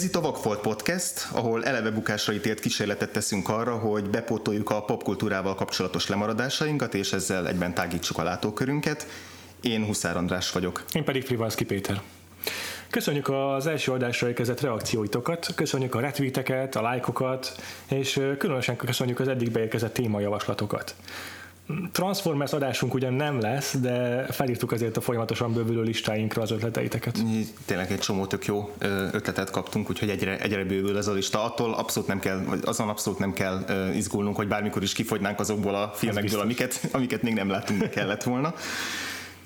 Ez itt a Vagfolt Podcast, ahol eleve bukásra ítélt kísérletet teszünk arra, hogy bepótoljuk a popkultúrával kapcsolatos lemaradásainkat, és ezzel egyben tágítsuk a látókörünket. Én Huszár András vagyok. Én pedig Frivalszki Péter. Köszönjük az első adásra érkezett reakcióitokat, köszönjük a retweeteket, a lájkokat, és különösen köszönjük az eddig beérkezett témajavaslatokat. Transformers adásunk ugyan nem lesz, de felírtuk azért a folyamatosan bővülő listáinkra az ötleteiteket. Tényleg egy csomó tök jó ötletet kaptunk, úgyhogy egyre, egyre bővül ez a lista. Attól abszolút nem kell, azon abszolút nem kell izgulnunk, hogy bármikor is kifogynánk azokból a filmekből, amiket, amiket még nem látunk, kellett volna.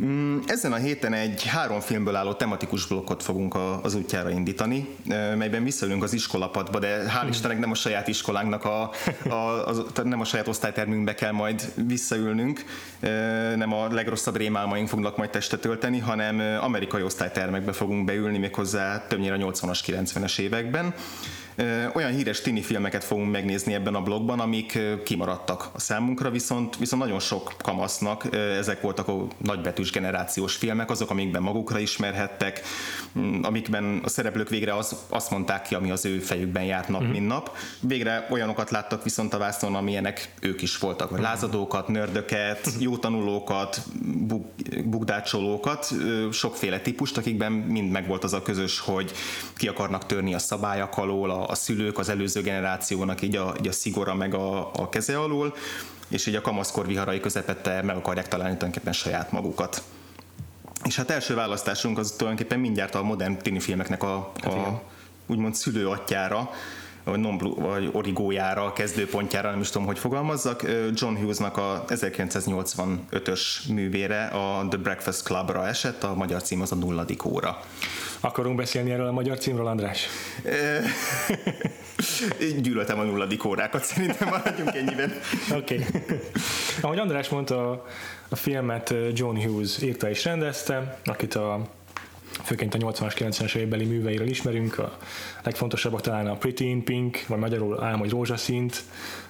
Mm, ezen a héten egy három filmből álló tematikus blokkot fogunk az útjára indítani, melyben visszaülünk az iskolapadba, de hál'. Istennek nem a saját iskolánknak, a, a, a, nem a saját osztálytermünkbe kell majd visszaülnünk, nem a legrosszabb rémálmaink fognak majd testet ölteni, hanem amerikai osztálytermekbe fogunk beülni, méghozzá többnyire 80-as, 90-es években. Olyan híres tini filmeket fogunk megnézni ebben a blogban, amik kimaradtak a számunkra, viszont, viszont nagyon sok kamasznak ezek voltak a nagybetűs generációs filmek, azok, amikben magukra ismerhettek, amikben a szereplők végre az, azt mondták ki, ami az ő fejükben járt nap, mm. mint nap. Végre olyanokat láttak viszont a vászon, amilyenek ők is voltak, lázadókat, nördöket, jó tanulókat, buk, bukdácsolókat, sokféle típust, akikben mind megvolt az a közös, hogy ki akarnak törni a szabályok alól, a a, szülők az előző generációnak így a, így a szigora meg a, a keze alól, és így a kamaszkor viharai közepette meg akarják találni tulajdonképpen saját magukat. És hát első választásunk az tulajdonképpen mindjárt a modern tini filmeknek a, a úgymond szülőatjára, vagy, non vagy origójára, kezdőpontjára, nem is tudom, hogy fogalmazzak, John Hughesnak a 1985-ös művére, a The Breakfast Clubra esett, a magyar cím az a nulladik óra. Akarunk beszélni erről a magyar címről, András? Gyűlöltem a nulladik órákat, szerintem maradjunk ennyiben. Oké. Okay. Ahogy András mondta, a filmet John Hughes írta és rendezte, akit a főként a 80-as, 90-es évbeli műveiről ismerünk, a legfontosabbak talán a Pretty in Pink, vagy magyarul Álom, vagy Rózsaszint,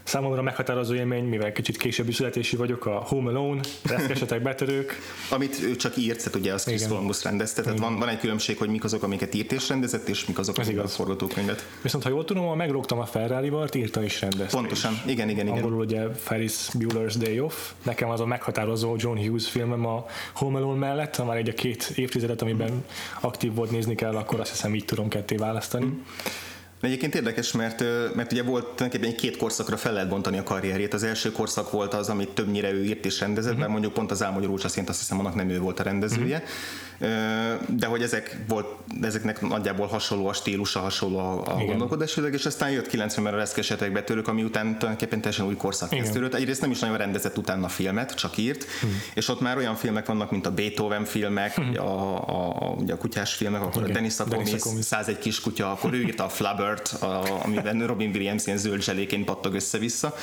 Számomra meghatározó élmény, mivel kicsit későbbi születési vagyok, a Home Alone, reszkesetek, betörők. Amit ő csak írt, tehát ugye az Chris Columbus rendezte, tehát van, van, egy különbség, hogy mik azok, amiket írt és rendezett, és mik azok, amik a forgatókönyvet. Viszont ha jól tudom, megrogtam a ferrari vart írta is rendezte. Pontosan, is. igen, igen, igen. Angolul ugye Ferris Bueller's Day Off. Nekem az a meghatározó John Hughes filmem a Home Alone mellett, ha már egy a két évtizedet, amiben aktív volt nézni kell, akkor azt hiszem így tudom ketté választani. Mm. Egyébként érdekes, mert, mert ugye volt tulajdonképpen egy két korszakra fel lehet bontani a karrierjét. Az első korszak volt az, amit többnyire ő írt és rendezett, uh-huh. mert mondjuk pont az Álmogy Rózsaszint azt hiszem, annak nem ő volt a rendezője. Uh-huh de hogy ezek volt, ezeknek nagyjából hasonló a stílusa, hasonló a, a gondolkodás, és aztán jött 90-ben a reszkesetek betörők, ami után tulajdonképpen teljesen új korszak kezdődött. Egyrészt nem is nagyon rendezett utána filmet, csak írt, hmm. és ott már olyan filmek vannak, mint a Beethoven filmek, hmm. a, a, a, a kutyás filmek, akkor Igen. a Dennis Akomis, 101 kiskutya, akkor ő írta a Flabbert, a, amiben Robin Williams ilyen zöld zseléként pattog össze-vissza.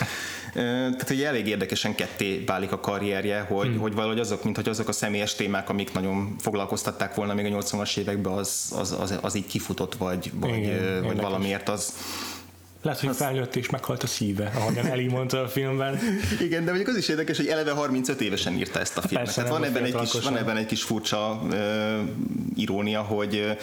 Tehát, hogy elég érdekesen ketté válik a karrierje, hogy, hmm. hogy valahogy azok, mint hogy azok a személyes témák, amik nagyon foglalkoznak foglalkoztatták volna még a 80-as években, az, az, az, az így kifutott, vagy, vagy, Igen, vagy valamiért az, lehet, hogy az... felnőtt és meghalt a szíve, ahogyan Eli mondta a filmben. Igen, de mondjuk az is érdekes, hogy eleve 35 évesen írta ezt a filmet. Persze, van, ebben egy kis, van ebben egy kis furcsa uh, irónia, hogy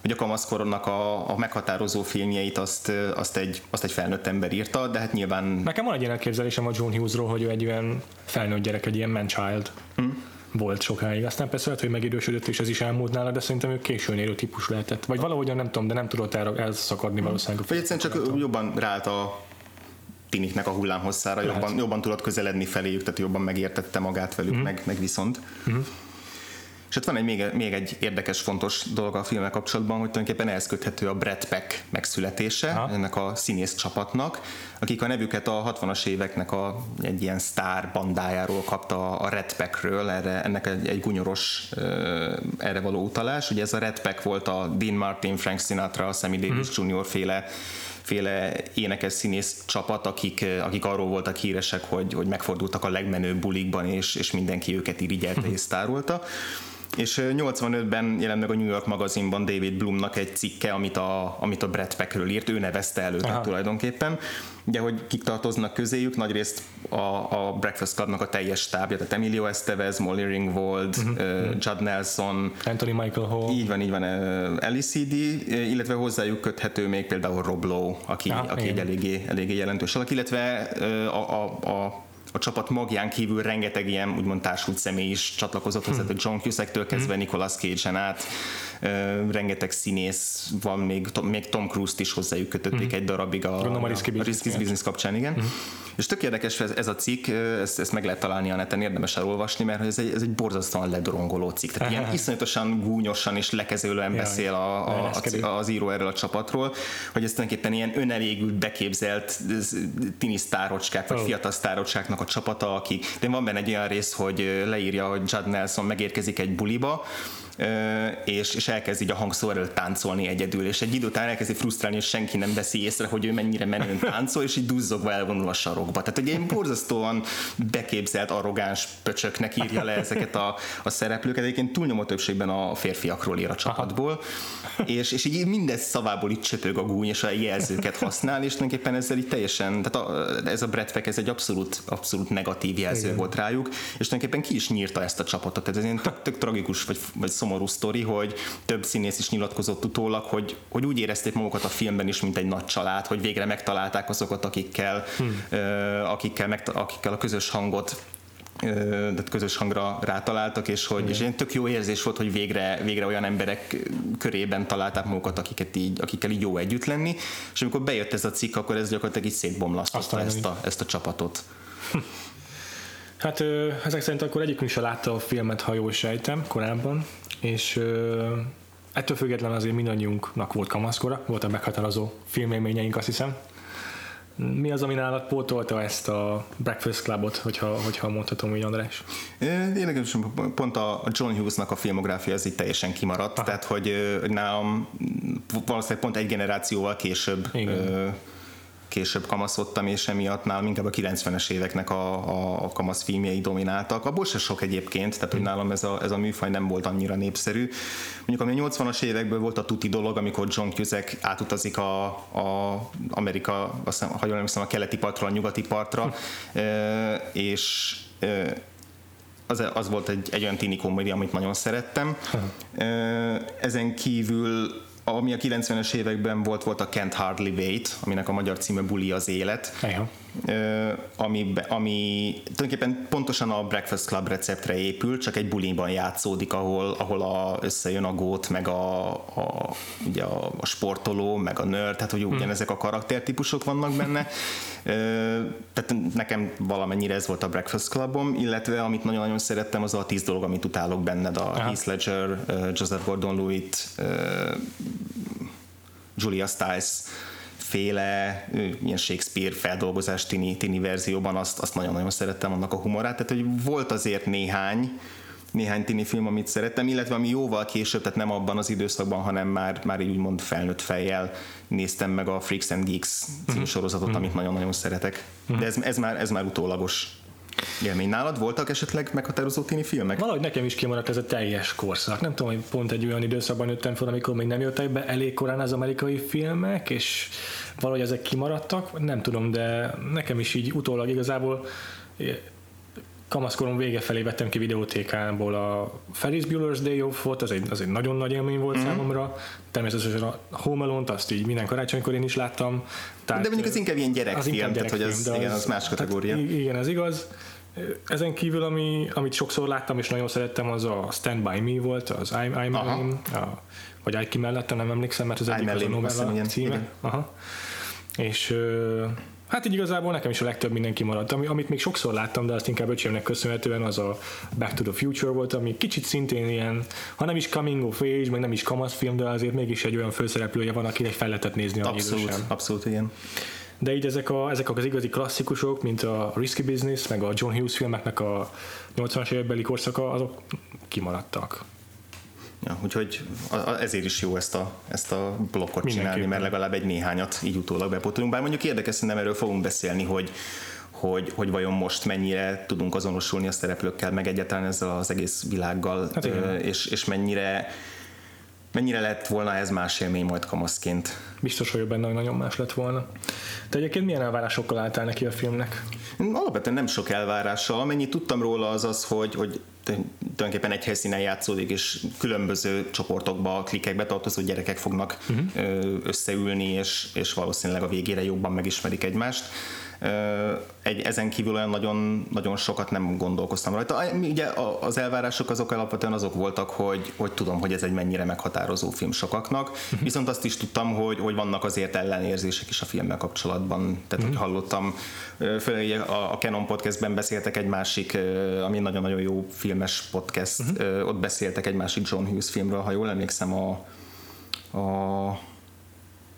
hogy a kamaszkoronnak a, a meghatározó filmjeit azt, azt, egy, azt egy felnőtt ember írta, de hát nyilván... Nekem van egy ilyen elképzelésem a John Hughesról, hogy ő egy ilyen felnőtt gyerek, egy ilyen man-child. Hmm volt sokáig. Aztán persze lehet, hogy megidősödött, és ez is elmúlt nála, de szerintem ő későn érő típus lehetett. Vagy valahogyan nem tudom, de nem tudott el, elszakadni hmm. valószínűleg. Vagy egyszerűen csak jobban ráállt a tiniknek a hullámhosszára, jobban, jobban tudott közeledni feléjük, tehát jobban megértette magát velük, mm. meg, meg viszont. Mm. És ott van egy még, még egy érdekes, fontos dolog a filmmel kapcsolatban, hogy tulajdonképpen ehhez köthető a Brad Peck megszületése, ha. ennek a színész csapatnak, akik a nevüket a 60-as éveknek a, egy ilyen sztár bandájáról kapta a Red Packről, erre, ennek egy, egy gunyoros erre való utalás. Ugye ez a Red Pack volt a Dean Martin, Frank Sinatra, Sammy Davis hmm. Jr. féle féle énekes színész csapat, akik, akik arról voltak híresek, hogy, hogy megfordultak a legmenőbb bulikban, és, és mindenki őket irigyelte és sztárolta És 85-ben jelent meg a New York magazinban David Bloomnak egy cikke, amit a, amit a Brad Packről írt, ő nevezte elő tulajdonképpen. Ugye, hogy kik tartoznak közéjük, nagyrészt a, a Breakfast Clubnak a teljes stábja, tehát Emilio Estevez, Molly Ringwald, uh-huh. uh, Judd Nelson, Anthony Michael Hall. Így van, így van, uh, LCD, illetve hozzájuk köthető még például Rob Lowe, aki, ah, aki egy eléggé, eléggé jelentős alak, illetve uh, a, a, a a csapat magján kívül rengeteg ilyen úgymond társult személy is csatlakozott hozzá, hmm. John Cusack-től kezdve hmm. Nicolas Cage-en át, rengeteg színész van, még, még Tom Cruise-t is hozzájuk kötötték hmm. egy darabig a, a, a Risky Business, kapcsán, igen. Hmm. És tök érdekes ez, ez a cikk, ezt, ezt meg lehet találni a neten, érdemes elolvasni, mert ez egy, ez egy borzasztóan ledorongoló cikk. Tehát ilyen iszonyatosan gúnyosan és lekezőlően beszél a, a, a, az író erről a csapatról, hogy ez tulajdonképpen ilyen önelégült, beképzelt tini sztárocskák, vagy oh. fiatal sztárocskáknak a csapata, akik, de van benne egy olyan rész, hogy leírja, hogy Judd Nelson megérkezik egy buliba, és, és elkezd így a hangszó előtt táncolni egyedül, és egy idő után elkezdi frusztrálni, és senki nem veszi észre, hogy ő mennyire menőn táncol, és így duzzogva elvonul a sarokba. Tehát egy ilyen borzasztóan beképzelt, arrogáns pöcsöknek írja le ezeket a, a szereplőket, egyébként túlnyomó többségben a férfiakról ír a csapatból, és, és így minden szavából itt csöpög a gúny, és a jelzőket használ, és tulajdonképpen ezzel így teljesen, tehát a, ez a Pack, ez egy abszolút, abszolút negatív jelző Igen. volt rájuk, és tulajdonképpen ki is nyírta ezt a csapatot, tehát ez egy tök, tök tragikus, vagy, vagy szomorú sztori, hogy több színész is nyilatkozott utólag, hogy, hogy úgy érezték magukat a filmben is, mint egy nagy család, hogy végre megtalálták azokat, akikkel, hmm. akikkel, meg, akikkel a közös hangot tehát közös hangra rátaláltak, és hogy és egy tök jó érzés volt, hogy végre, végre olyan emberek körében találták magukat, akiket így, akikkel így jó együtt lenni, és amikor bejött ez a cikk, akkor ez gyakorlatilag így szétbomlasztotta ezt a, ezt a csapatot. Hát ezek szerint akkor egyikünk is látta a filmet, ha jól sejtem, korábban, és ettől független azért mindannyiunknak volt kamaszkora, volt a meghatározó filmélményeink, azt hiszem. Mi az, ami nálad pótolta ezt a Breakfast Clubot, hogyha, hogyha mondhatom úgy, András? Én pont a John Hughes-nak a filmográfia ez így teljesen kimaradt, Aha. tehát hogy nálam valószínűleg pont egy generációval később Igen később kamaszodtam, és emiatt nálam inkább a 90-es éveknek a, a, a kamasz filmjei domináltak. Abból se sok egyébként, tehát hogy nálam ez a, ez a műfaj nem volt annyira népszerű. Mondjuk ami a 80-as évekből volt a tuti dolog, amikor John Cusack átutazik a, a Amerika, azt hiszem, ha jól emlékszem, a keleti partról a nyugati partra, és az, az volt egy, egy olyan tini komédia, amit nagyon szerettem. Ezen kívül ami a 90-es években volt, volt a Kent Hardly Wait, aminek a magyar címe Buli az élet. Ejha ami, ami tulajdonképpen pontosan a Breakfast Club receptre épül, csak egy buliban játszódik, ahol, ahol a, összejön a gót, meg a, a, ugye a, a sportoló, meg a nerd, tehát hogy ugyanezek a karaktertípusok vannak benne. tehát nekem valamennyire ez volt a Breakfast Clubom, illetve amit nagyon-nagyon szerettem, az a tíz dolog, amit utálok benned, a Aha. Heath Ledger, Joseph Gordon-Lewitt, Julia Stiles, féle ilyen Shakespeare feldolgozás tini, tini verzióban, azt, azt nagyon-nagyon szerettem annak a humorát, tehát hogy volt azért néhány, néhány tini film, amit szerettem, illetve ami jóval később, tehát nem abban az időszakban, hanem már, már így úgymond felnőtt fejjel néztem meg a Freaks and Geeks című mhm. sorozatot, mm-hmm. amit nagyon-nagyon szeretek. Mm-hmm. De ez, ez, már, ez már utólagos élmény. Nálad voltak esetleg meghatározó tini filmek? Valahogy nekem is kimaradt ez a teljes korszak. Nem tudom, hogy pont egy olyan időszakban nőttem fel, amikor még nem jöttek be elég korán az amerikai filmek, és valahogy ezek kimaradtak, nem tudom, de nekem is így utólag igazából kamaszkorom vége felé vettem ki videótékából a Ferris Bueller's Day Off volt, az egy, az egy nagyon nagy élmény volt mm-hmm. számomra. Természetesen a Home Alone-t azt így minden karácsonykor én is láttam. Tehát, de mondjuk az inkább ilyen gyerekfilm, az inkább gyerekfilm, tehát hogy az, igen, az, az más kategória. Tehát, igen, ez igaz. Ezen kívül, ami, amit sokszor láttam és nagyon szerettem, az a Stand By Me volt, az I'm, I'm a, vagy I ki mellette, nem emlékszem, mert az egyik az a novella címe. Igen. Aha. És Hát így igazából nekem is a legtöbb mindenki maradt. Ami, amit még sokszor láttam, de azt inkább öcsémnek köszönhetően, az a Back to the Future volt, ami kicsit szintén ilyen, ha nem is coming of age, meg nem is film, de azért mégis egy olyan főszereplője van, akinek fel lehetett nézni a Abszolút, abszolút, igen. De így ezek, a, ezek az igazi klasszikusok, mint a Risky Business, meg a John Hughes filmeknek a 80-as évekbeli korszaka, azok kimaradtak. Ja, úgyhogy ezért is jó ezt a, ezt a blokkot csinálni, mert legalább egy néhányat így utólag bepotolunk. Bár mondjuk érdekes, nem erről fogunk beszélni, hogy hogy, hogy vajon most mennyire tudunk azonosulni a szereplőkkel, meg egyáltalán ezzel az egész világgal, Hát igen. és, és mennyire mennyire lett volna ez más élmény majd kamaszként. Biztos vagyok benne, hogy nagyon más lett volna. Te egyébként milyen elvárásokkal álltál neki a filmnek? Alapvetően nem sok elvárással. Amennyit tudtam róla az az, hogy, hogy tulajdonképpen egy helyszínen játszódik, és különböző csoportokba, klikekbe tartozó gyerekek fognak uh-huh. összeülni, és, és valószínűleg a végére jobban megismerik egymást. Egy, ezen kívül olyan nagyon, nagyon sokat nem gondolkoztam rajta. Ugye az elvárások azok alapvetően azok voltak, hogy, hogy tudom, hogy ez egy mennyire meghatározó film sokaknak, uh-huh. viszont azt is tudtam, hogy, hogy vannak azért ellenérzések is a filmmel kapcsolatban. Tehát, hogy hallottam, főleg a Canon podcastben beszéltek egy másik, ami nagyon-nagyon jó filmes podcast, uh-huh. ott beszéltek egy másik John Hughes filmről, ha jól emlékszem, a, a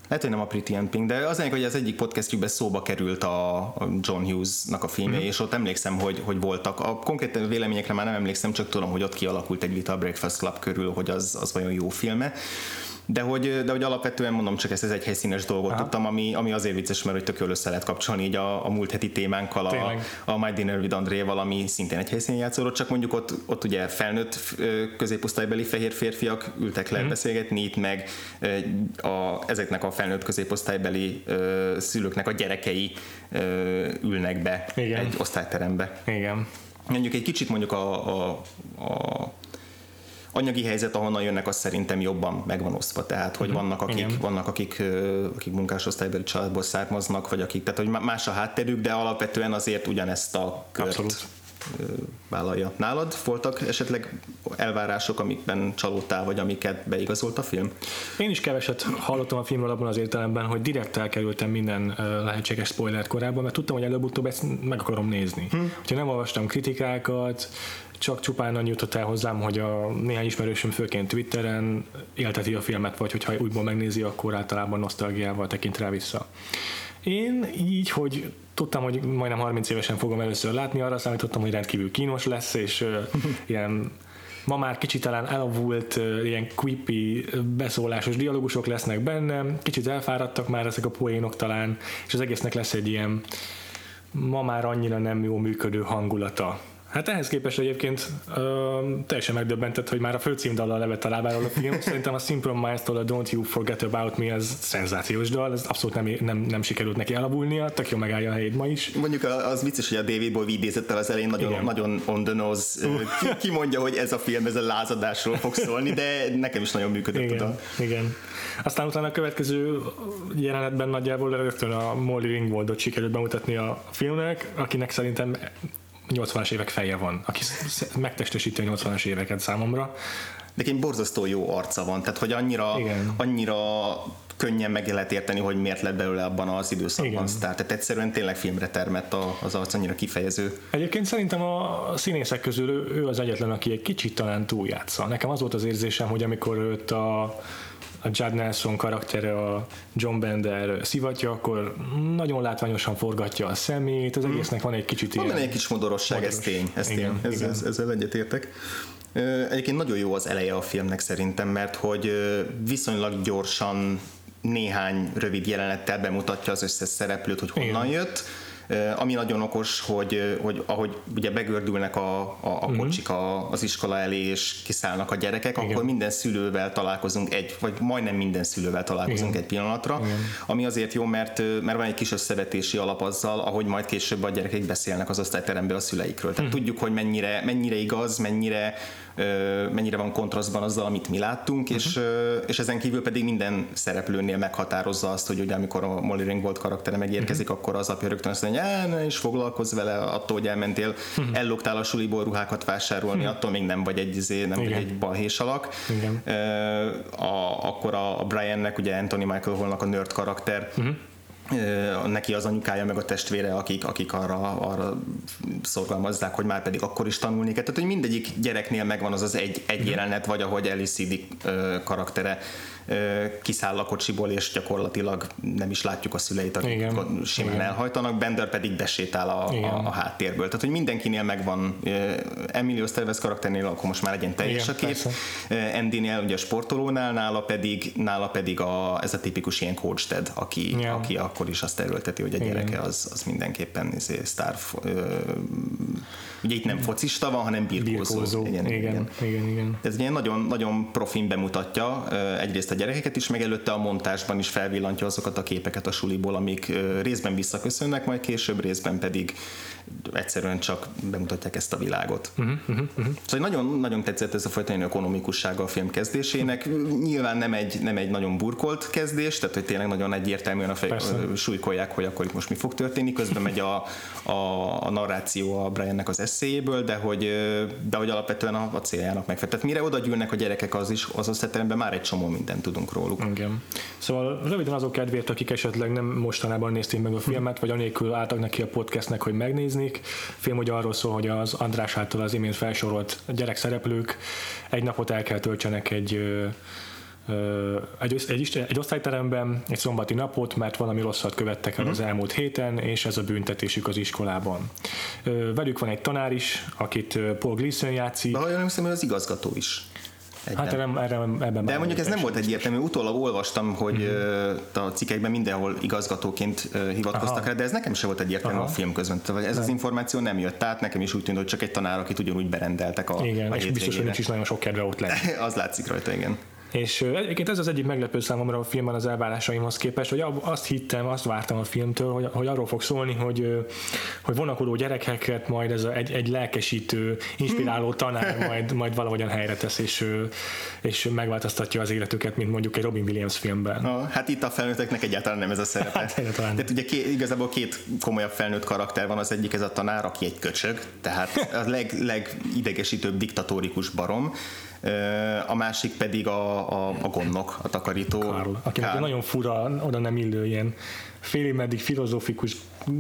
lehet, hogy nem a Pretty Pink, de az hogy az egyik podcastjükben szóba került a John Hughes-nak a filmje, mm-hmm. és ott emlékszem, hogy, hogy voltak. A konkrét véleményekre már nem emlékszem, csak tudom, hogy ott kialakult egy vita a Breakfast Club körül, hogy az, az vajon jó filme. De hogy, de hogy alapvetően mondom, csak ezt ez egy helyszínes dolgot Aha. tudtam, ami, ami azért vicces, mert hogy tök jól össze lehet kapcsolni így a, a múlt heti témánkkal, a, a My Dinner with Andréval, ami szintén egy helyszínen játszódott, csak mondjuk ott, ott ugye felnőtt középosztálybeli fehér férfiak ültek le mm. beszélgetni, itt meg a, ezeknek a felnőtt középosztálybeli ö, szülőknek a gyerekei ö, ülnek be Igen. egy osztályterembe. Igen. Mondjuk egy kicsit mondjuk a, a, a anyagi helyzet, ahonnan jönnek, az szerintem jobban megvan osztva. Tehát, hogy uh-huh. vannak, akik, Igen. vannak akik, akik munkásosztálybeli családból származnak, vagy akik, tehát, hogy más a hátterük, de alapvetően azért ugyanezt a kört Abszolút vállalja. Nálad voltak esetleg elvárások, amikben csalódtál, vagy amiket beigazolt a film? Én is keveset hallottam a filmről abban az értelemben, hogy direkt elkerültem minden lehetséges spoilert korábban, mert tudtam, hogy előbb-utóbb ezt meg akarom nézni. Hm. Hogyha nem olvastam kritikákat, csak csupán annyi jutott el hozzám, hogy a néhány ismerősöm főként Twitteren élteti a filmet, vagy hogyha újból megnézi, akkor általában nosztalgiával tekint rá vissza. Én így, hogy tudtam, hogy majdnem 30 évesen fogom először látni, arra számítottam, hogy rendkívül kínos lesz, és ilyen ma már kicsit talán elavult, ilyen creepy beszólásos dialógusok lesznek benne, kicsit elfáradtak már ezek a poénok talán, és az egésznek lesz egy ilyen ma már annyira nem jó működő hangulata Hát ehhez képest egyébként ö, teljesen megdöbbentett, hogy már a főcímdallal levett a lábáról a film. Szerintem a Minds-tól a Don't You Forget About Me az szenzációs dal, ez abszolút nem, nem, nem sikerült neki elavulnia, tök jó megállja a helyét ma is. Mondjuk az vicces, hogy a David Bowie idézettel az elején nagyon, nagyon on the nose ki, ki, mondja, hogy ez a film ez a lázadásról fog szólni, de nekem is nagyon működött igen, oda. Igen. Aztán utána a következő jelenetben nagyjából rögtön a Molly Ringwaldot sikerült bemutatni a filmnek, akinek szerintem 80-as évek feje van, aki megtestesíti a 80-as éveket számomra. Nekem borzasztó jó arca van, tehát hogy annyira, Igen. annyira könnyen meg lehet érteni, hogy miért lett belőle abban az időszakban sztár. Tehát egyszerűen tényleg filmre termett az arc, annyira kifejező. Egyébként szerintem a színészek közül ő az egyetlen, aki egy kicsit talán túljátsza. Nekem az volt az érzésem, hogy amikor őt a a Judd Nelson karaktere, a John Bender szivatja, akkor nagyon látványosan forgatja a szemét, az egésznek van egy kicsit van ilyen... Van egy kis modorosság, modoros. ez tény, ez igen, tény. Ez, igen. Ez, ezzel egyetértek. Egyébként nagyon jó az eleje a filmnek szerintem, mert hogy viszonylag gyorsan néhány rövid jelenettel bemutatja az összes szereplőt, hogy honnan Igen. jött, ami nagyon okos, hogy, hogy ahogy ugye begördülnek a, a, a mhm. kocsik a, az iskola elé, és kiszállnak a gyerekek, Igen. akkor minden szülővel találkozunk egy, vagy majdnem minden szülővel találkozunk Igen. egy pillanatra, Igen. ami azért jó, mert, mert van egy kis összevetési alap azzal, ahogy majd később a gyerekek beszélnek az osztályteremben a szüleikről. Tehát Igen. tudjuk, hogy mennyire, mennyire igaz, mennyire mennyire van kontrasztban azzal, amit mi láttunk, uh-huh. és, és ezen kívül pedig minden szereplőnél meghatározza azt, hogy ugye amikor a Molly Ringwald karaktere megérkezik, uh-huh. akkor az apja rögtön azt mondja, ne is foglalkozz vele, attól, hogy elmentél, uh-huh. elloktál a suliból ruhákat vásárolni, uh-huh. attól még nem vagy egy, izé, nem vagy egy balhés alak. Igen. A, akkor a, a Briannek, ugye Anthony Michael Hallnak a nerd karakter, uh-huh neki az anyukája meg a testvére, akik, akik arra, arra szorgalmazzák, hogy már pedig akkor is tanulni kell. Tehát, hogy mindegyik gyereknél megvan az az egy, egy mhm. jelenet, vagy ahogy Ellie karaktere kiszáll a kocsiból, és gyakorlatilag nem is látjuk a szüleit, akik Igen. simán Igen. elhajtanak, Bender pedig besétál a, a, a háttérből. Tehát, hogy mindenkinél megvan, Emilio Estevez karakternél akkor most már legyen teljes Igen, a kép, persze. Andynél ugye a sportolónál, nála pedig, nála pedig a, ez a tipikus ilyen coach Ted, aki, aki a akkor is azt erőlteti, hogy a gyereke az, az mindenképpen izé, sztár, ugye itt nem focista van, hanem birkózó. birkózó. Igen, igen, igen, igen, igen. Ez ilyen nagyon, nagyon profin bemutatja egyrészt a gyerekeket is, meg előtte a montásban is felvillantja azokat a képeket a suliból, amik részben visszaköszönnek, majd később részben pedig egyszerűen csak bemutatják ezt a világot. Uh-huh, uh-huh. Szóval nagyon, nagyon tetszett ez a fajta ökonomikussága a film kezdésének. Nyilván nem egy, nem egy nagyon burkolt kezdés, tehát hogy tényleg nagyon egyértelműen a fej, súlykolják, hogy akkor itt most mi fog történni. Közben megy a, a, a narráció a Briannek az eszéjéből, de hogy, de hogy alapvetően a, a céljának megfelel. Tehát mire oda gyűlnek a gyerekek, az is az összeteremben már egy csomó mindent tudunk róluk. Igen. Szóval röviden azok kedvéért, akik esetleg nem mostanában nézték meg a filmet, vagy anélkül álltak neki a podcastnek, hogy megnéznék. A film ugye arról szól, hogy az András által az imént felsorolt gyerekszereplők egy napot el kell töltsenek egy egy, egy, egy osztályteremben egy szombati napot, mert valami rosszat követtek el uh-huh. az elmúlt héten, és ez a büntetésük az iskolában. Velük van egy tanár is, akit Paul Gleason játszik. De nem hiszem, hogy az igazgató is. Egyben. Hát erre, erre, ebben De mondjuk ez nem volt egyértelmű. Utólag olvastam, hogy uh-huh. a cikkekben mindenhol igazgatóként hivatkoztak Aha. rá, de ez nekem sem volt egyértelmű Aha. a film közben. Tehát ez nem. az információ nem jött át, nekem is úgy tűnt, hogy csak egy tanár, akit ugyanúgy berendeltek a Igen, a és biztos, hogy nincs is nagyon sok kedve ott lenni. az látszik rajta, igen. És egyébként ez az egyik meglepő számomra a filmben az elvárásaimhoz képest, hogy azt hittem, azt vártam a filmtől, hogy, hogy arról fog szólni, hogy, hogy vonakodó gyerekeket majd ez a, egy, egy lelkesítő, inspiráló tanár majd, majd valahogyan helyre tesz, és, és megváltoztatja az életüket, mint mondjuk egy Robin Williams filmben. Na, hát itt a felnőtteknek egyáltalán nem ez a szerepe. Hát, egyáltalán. Tehát ugye két, igazából két komolyabb felnőtt karakter van, az egyik ez a tanár, aki egy köcsög, tehát a leg, legidegesítőbb diktatórikus barom, a másik pedig a, a, a gondnok, a takarító. Karl, aki Karl. nagyon fura, oda nem illő ilyen félig meddig filozófikus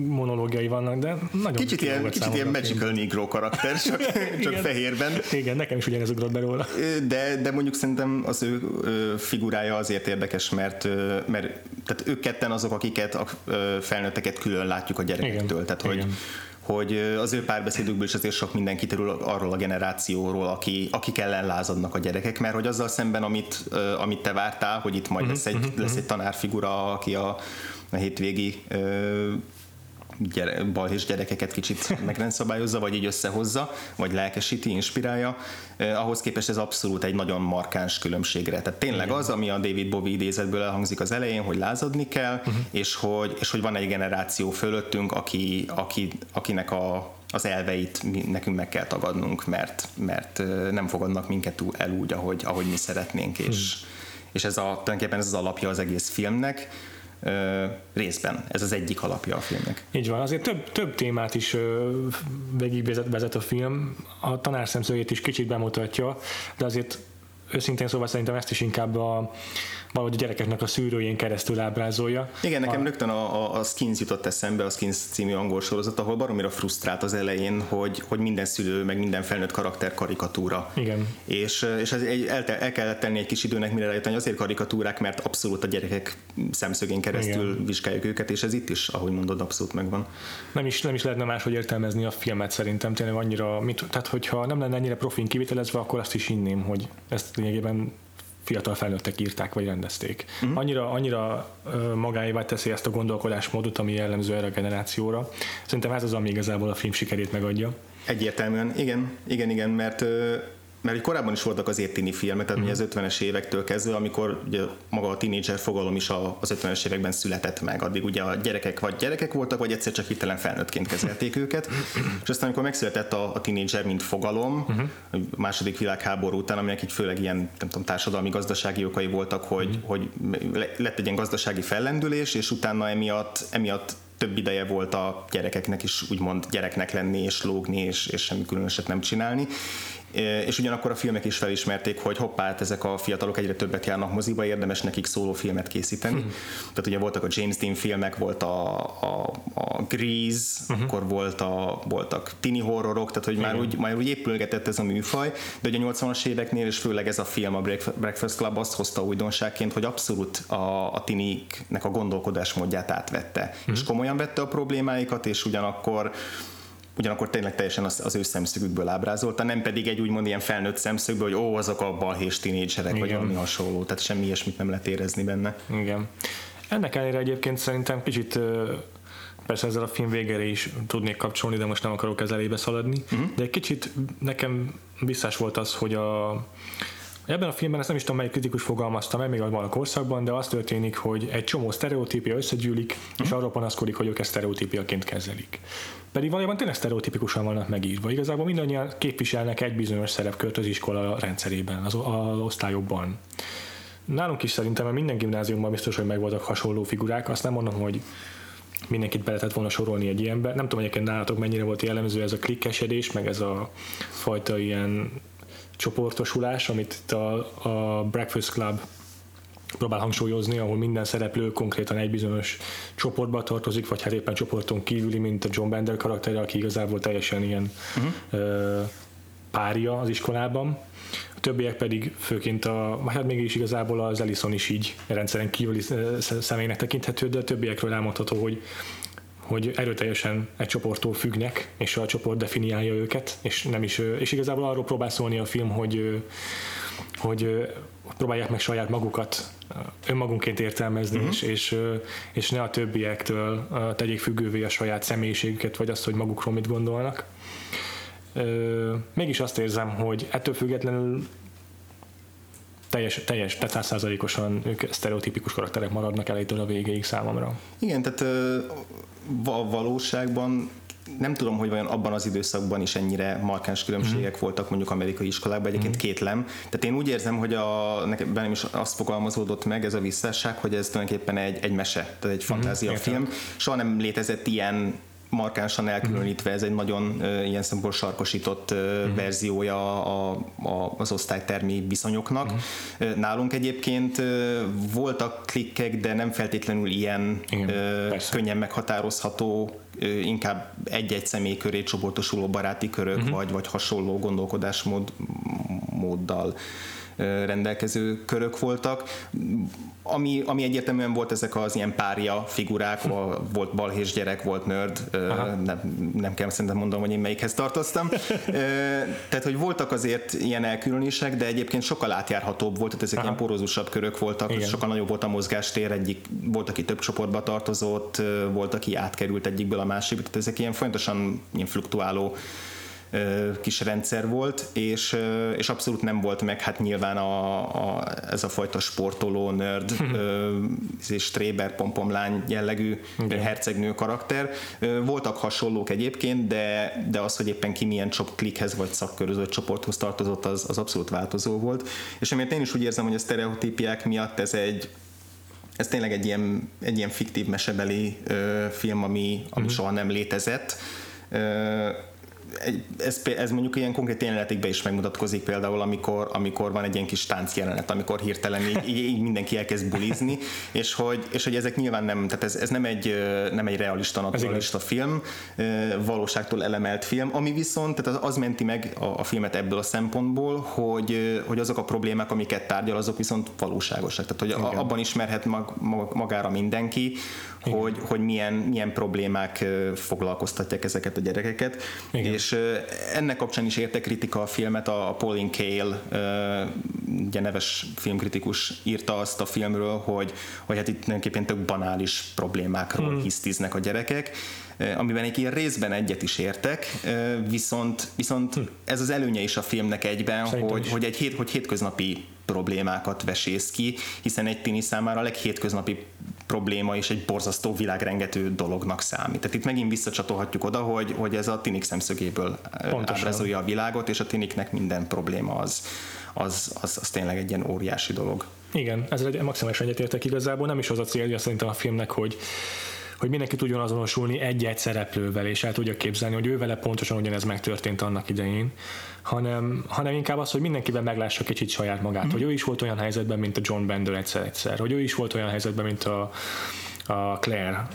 monológiai vannak, de nagyon Kicsit ilyen, kicsit ilyen magical negro karakter, csak, csak igen, fehérben. Igen, nekem is ugyanez ugrott be róla. De, de mondjuk szerintem az ő figurája azért érdekes, mert, mert tehát ők ketten azok, akiket a felnőtteket külön látjuk a gyerekektől. Igen, tehát, igen. hogy hogy az ő párbeszédükből is azért sok minden kiterül arról a generációról, aki, akik ellen lázadnak a gyerekek, mert hogy azzal szemben, amit, amit te vártál, hogy itt majd uh-huh, lesz, egy, uh-huh, lesz egy tanárfigura, aki a, a hétvégi gyere, balhés gyerekeket kicsit megrendszabályozza, vagy így összehozza, vagy lelkesíti, inspirálja. Eh, ahhoz képest ez abszolút egy nagyon markáns különbségre. Tehát tényleg az, ami a David Bowie idézetből elhangzik az elején, hogy lázadni kell, uh-huh. és, hogy, és hogy van egy generáció fölöttünk, aki, aki, akinek a, az elveit nekünk meg kell tagadnunk, mert, mert nem fogadnak minket el úgy, ahogy, ahogy mi szeretnénk, és, hmm. és ez a, tulajdonképpen ez az alapja az egész filmnek részben. Ez az egyik alapja a filmnek. Így van, azért több, több témát is végig vezet, vezet a film, a tanár szemszögét is kicsit bemutatja, de azért őszintén szóval szerintem ezt is inkább a, valahogy a gyerekeknek a szűrőjén keresztül ábrázolja. Igen, nekem a... rögtön a, a, a Skins jutott eszembe, a Skins című angol sorozat, ahol baromira frusztrált az elején, hogy, hogy minden szülő, meg minden felnőtt karakter karikatúra. Igen. És, és ez egy, el, el kellett tenni egy kis időnek, mire rájöttem, hogy azért karikatúrák, mert abszolút a gyerekek szemszögén keresztül Igen. vizsgáljuk őket, és ez itt is, ahogy mondod, abszolút megvan. Nem is, nem is lehetne máshogy értelmezni a filmet szerintem, tényleg annyira, mit, tehát hogyha nem lenne ennyire profin kivitelezve, akkor azt is inném, hogy ezt lényegében fiatal felnőttek írták vagy rendezték. Uh-huh. Annyira, annyira magáévá teszi ezt a gondolkodásmódot, ami jellemző erre a generációra. Szerintem ez az, ami igazából a film sikerét megadja. Egyértelműen, igen, igen, igen, mert mert korábban is voltak az értini filmek, tehát mm. az 50-es évektől kezdve, amikor ugye maga a tínédzser fogalom is az 50-es években született meg, addig ugye a gyerekek vagy gyerekek voltak, vagy egyszer csak hitelen felnőttként kezelték őket, és aztán amikor megszületett a, a tínédzser, mint fogalom, uh-huh. a második világháború után, aminek így főleg ilyen nem tudom, társadalmi, gazdasági okai voltak, hogy, uh-huh. hogy lett egy ilyen gazdasági fellendülés, és utána emiatt, emiatt több ideje volt a gyerekeknek is úgymond gyereknek lenni és lógni és, és semmi különöset nem csinálni és ugyanakkor a filmek is felismerték, hogy hoppá, hát ezek a fiatalok egyre többet járnak moziba, érdemes nekik szóló filmet készíteni. Hmm. Tehát ugye voltak a James Dean filmek, volt a, a, a Grease, uh-huh. akkor volt a, voltak tini horrorok, tehát hogy már úgy, már úgy épülgetett ez a műfaj, de ugye a 80-as éveknél, és főleg ez a film, a Breakfast Club azt hozta újdonságként, hogy abszolút a, a tiniknek a gondolkodásmódját átvette, uh-huh. és komolyan vette a problémáikat, és ugyanakkor ugyanakkor tényleg teljesen az, az ő szemszögükből ábrázolta, nem pedig egy úgymond ilyen felnőtt szemszögből, hogy ó, azok a balhés tínédzserek, vagy valami hasonló, tehát semmi ilyesmit nem lehet érezni benne. Igen. Ennek ellenére egyébként szerintem kicsit Persze ezzel a film végére is tudnék kapcsolni, de most nem akarok ezzel elébe szaladni. Uh-huh. De egy kicsit nekem visszás volt az, hogy a, Ebben a filmben ezt nem is tudom, melyik kritikus fogalmazta meg, még a korszakban, de az történik, hogy egy csomó sztereotípia összegyűlik, uh-huh. és arról panaszkodik, hogy ők ezt sztereotípiaként kezelik. Pedig valójában tényleg sztereotipikusan vannak megírva. Igazából mindannyian képviselnek egy bizonyos szerepkört az iskola rendszerében, az, az osztályokban. Nálunk is szerintem minden gimnáziumban biztos, hogy megvoltak hasonló figurák. Azt nem mondom, hogy mindenkit be lehetett volna sorolni egy ilyenbe. Nem tudom, egyébként nálatok mennyire volt jellemző ez a klikkesedés, meg ez a fajta ilyen csoportosulás, amit itt a, a Breakfast Club próbál hangsúlyozni, ahol minden szereplő konkrétan egy bizonyos csoportba tartozik, vagy hát éppen csoporton kívüli, mint a John Bender karakter, aki igazából teljesen ilyen uh-huh. ö, párja az iskolában. A többiek pedig főként a, hát mégis igazából az Ellison is így rendszeren kívüli személynek tekinthető, de a többiekről elmondható, hogy hogy erőteljesen egy csoporttól függnek, és a csoport definiálja őket, és nem is, és igazából arról próbál szólni a film, hogy, hogy próbálják meg saját magukat önmagunként értelmezni, uh-huh. és, és, és ne a többiektől tegyék függővé a saját személyiségüket, vagy azt, hogy magukról mit gondolnak. Mégis azt érzem, hogy ettől függetlenül teljes, teljes tehát százszázalékosan ők sztereotípikus karakterek maradnak elejétől a végéig számomra. Igen, tehát a valóságban nem tudom, hogy vajon abban az időszakban is ennyire markáns különbségek mm. voltak mondjuk amerikai iskolákban, egyébként mm. kétlem. Tehát én úgy érzem, hogy a, nekem bennem is azt fogalmazódott meg ez a visszásság, hogy ez tulajdonképpen egy, egy mese, tehát egy fantázia film. Soha nem létezett ilyen markánsan elkülönítve, ez egy nagyon ilyen szempontból sarkosított uh, uh-huh. verziója a, a, az osztálytermi viszonyoknak. Uh-huh. Nálunk egyébként voltak klikkek, de nem feltétlenül ilyen Igen, könnyen meghatározható inkább egy-egy személy köré csoportosuló baráti körök, uh-huh. vagy, vagy hasonló gondolkodásmód móddal rendelkező körök voltak. Ami, ami egyértelműen volt ezek az ilyen párja figurák, volt balhés gyerek, volt nerd, nem, nem kell szerintem mondanom, hogy én melyikhez tartoztam. tehát, hogy voltak azért ilyen elkülönések, de egyébként sokkal átjárhatóbb volt, tehát ezek Aha. ilyen porózusabb körök voltak, Igen. sokkal nagyobb volt a mozgástér, egyik, volt, aki több csoportba tartozott, volt, aki átkerült egyikből a másikba, tehát ezek ilyen folyamatosan ilyen fluktuáló kis rendszer volt, és, és abszolút nem volt meg hát nyilván a, a, ez a fajta sportoló, nerd, és tréber, pompomlány jellegű Igen. hercegnő karakter. Voltak hasonlók egyébként, de, de az, hogy éppen ki milyen csop klikhez vagy szakkörözött csoporthoz tartozott, az, az abszolút változó volt. És amiért én is úgy érzem, hogy a sztereotípiák miatt ez egy ez tényleg egy ilyen, egy ilyen fiktív mesebeli ö, film, ami, ami uh-huh. soha nem létezett. Ö, ez, ez mondjuk ilyen konkrét jelenetekben is megmutatkozik például, amikor, amikor van egy ilyen kis tánc jelenet, amikor hirtelen így, így, így mindenki elkezd bulizni, és hogy, és hogy ezek nyilván nem, tehát ez, ez nem egy, nem egy realista, naturalista film, valóságtól elemelt film, ami viszont, tehát az, az menti meg a, a filmet ebből a szempontból, hogy, hogy azok a problémák, amiket tárgyal, azok viszont valóságosak. Tehát, hogy Igen. abban ismerhet mag, magára mindenki, hogy, hogy milyen, milyen problémák foglalkoztatják ezeket a gyerekeket. Igen. És ennek kapcsán is érte kritika a filmet, a Pauline Kael, ugye neves filmkritikus írta azt a filmről, hogy, hogy hát itt tulajdonképpen tök banális problémákról hmm. hisztiznek a gyerekek, amiben egy ilyen részben egyet is értek, viszont, viszont hmm. ez az előnye is a filmnek egyben, hogy, hogy egy hét, hogy hétköznapi problémákat vesész ki, hiszen egy tini számára a leghétköznapi probléma és egy borzasztó világrengető dolognak számít. Tehát itt megint visszacsatolhatjuk oda, hogy, hogy ez a tinik szemszögéből Pontosan. ábrázolja a világot, és a tiniknek minden probléma az, az, az, az tényleg egy ilyen óriási dolog. Igen, ezzel egy maximálisan egyetértek igazából, nem is az a célja szerintem a filmnek, hogy hogy mindenki tudjon azonosulni egy-egy szereplővel, és el tudja képzelni, hogy ő vele pontosan ugyanez megtörtént annak idején, hanem, hanem inkább az, hogy mindenkiben meglássa kicsit saját magát, mm. hogy ő is volt olyan helyzetben, mint a John Bender egyszer-egyszer, hogy ő is volt olyan helyzetben, mint a, a Claire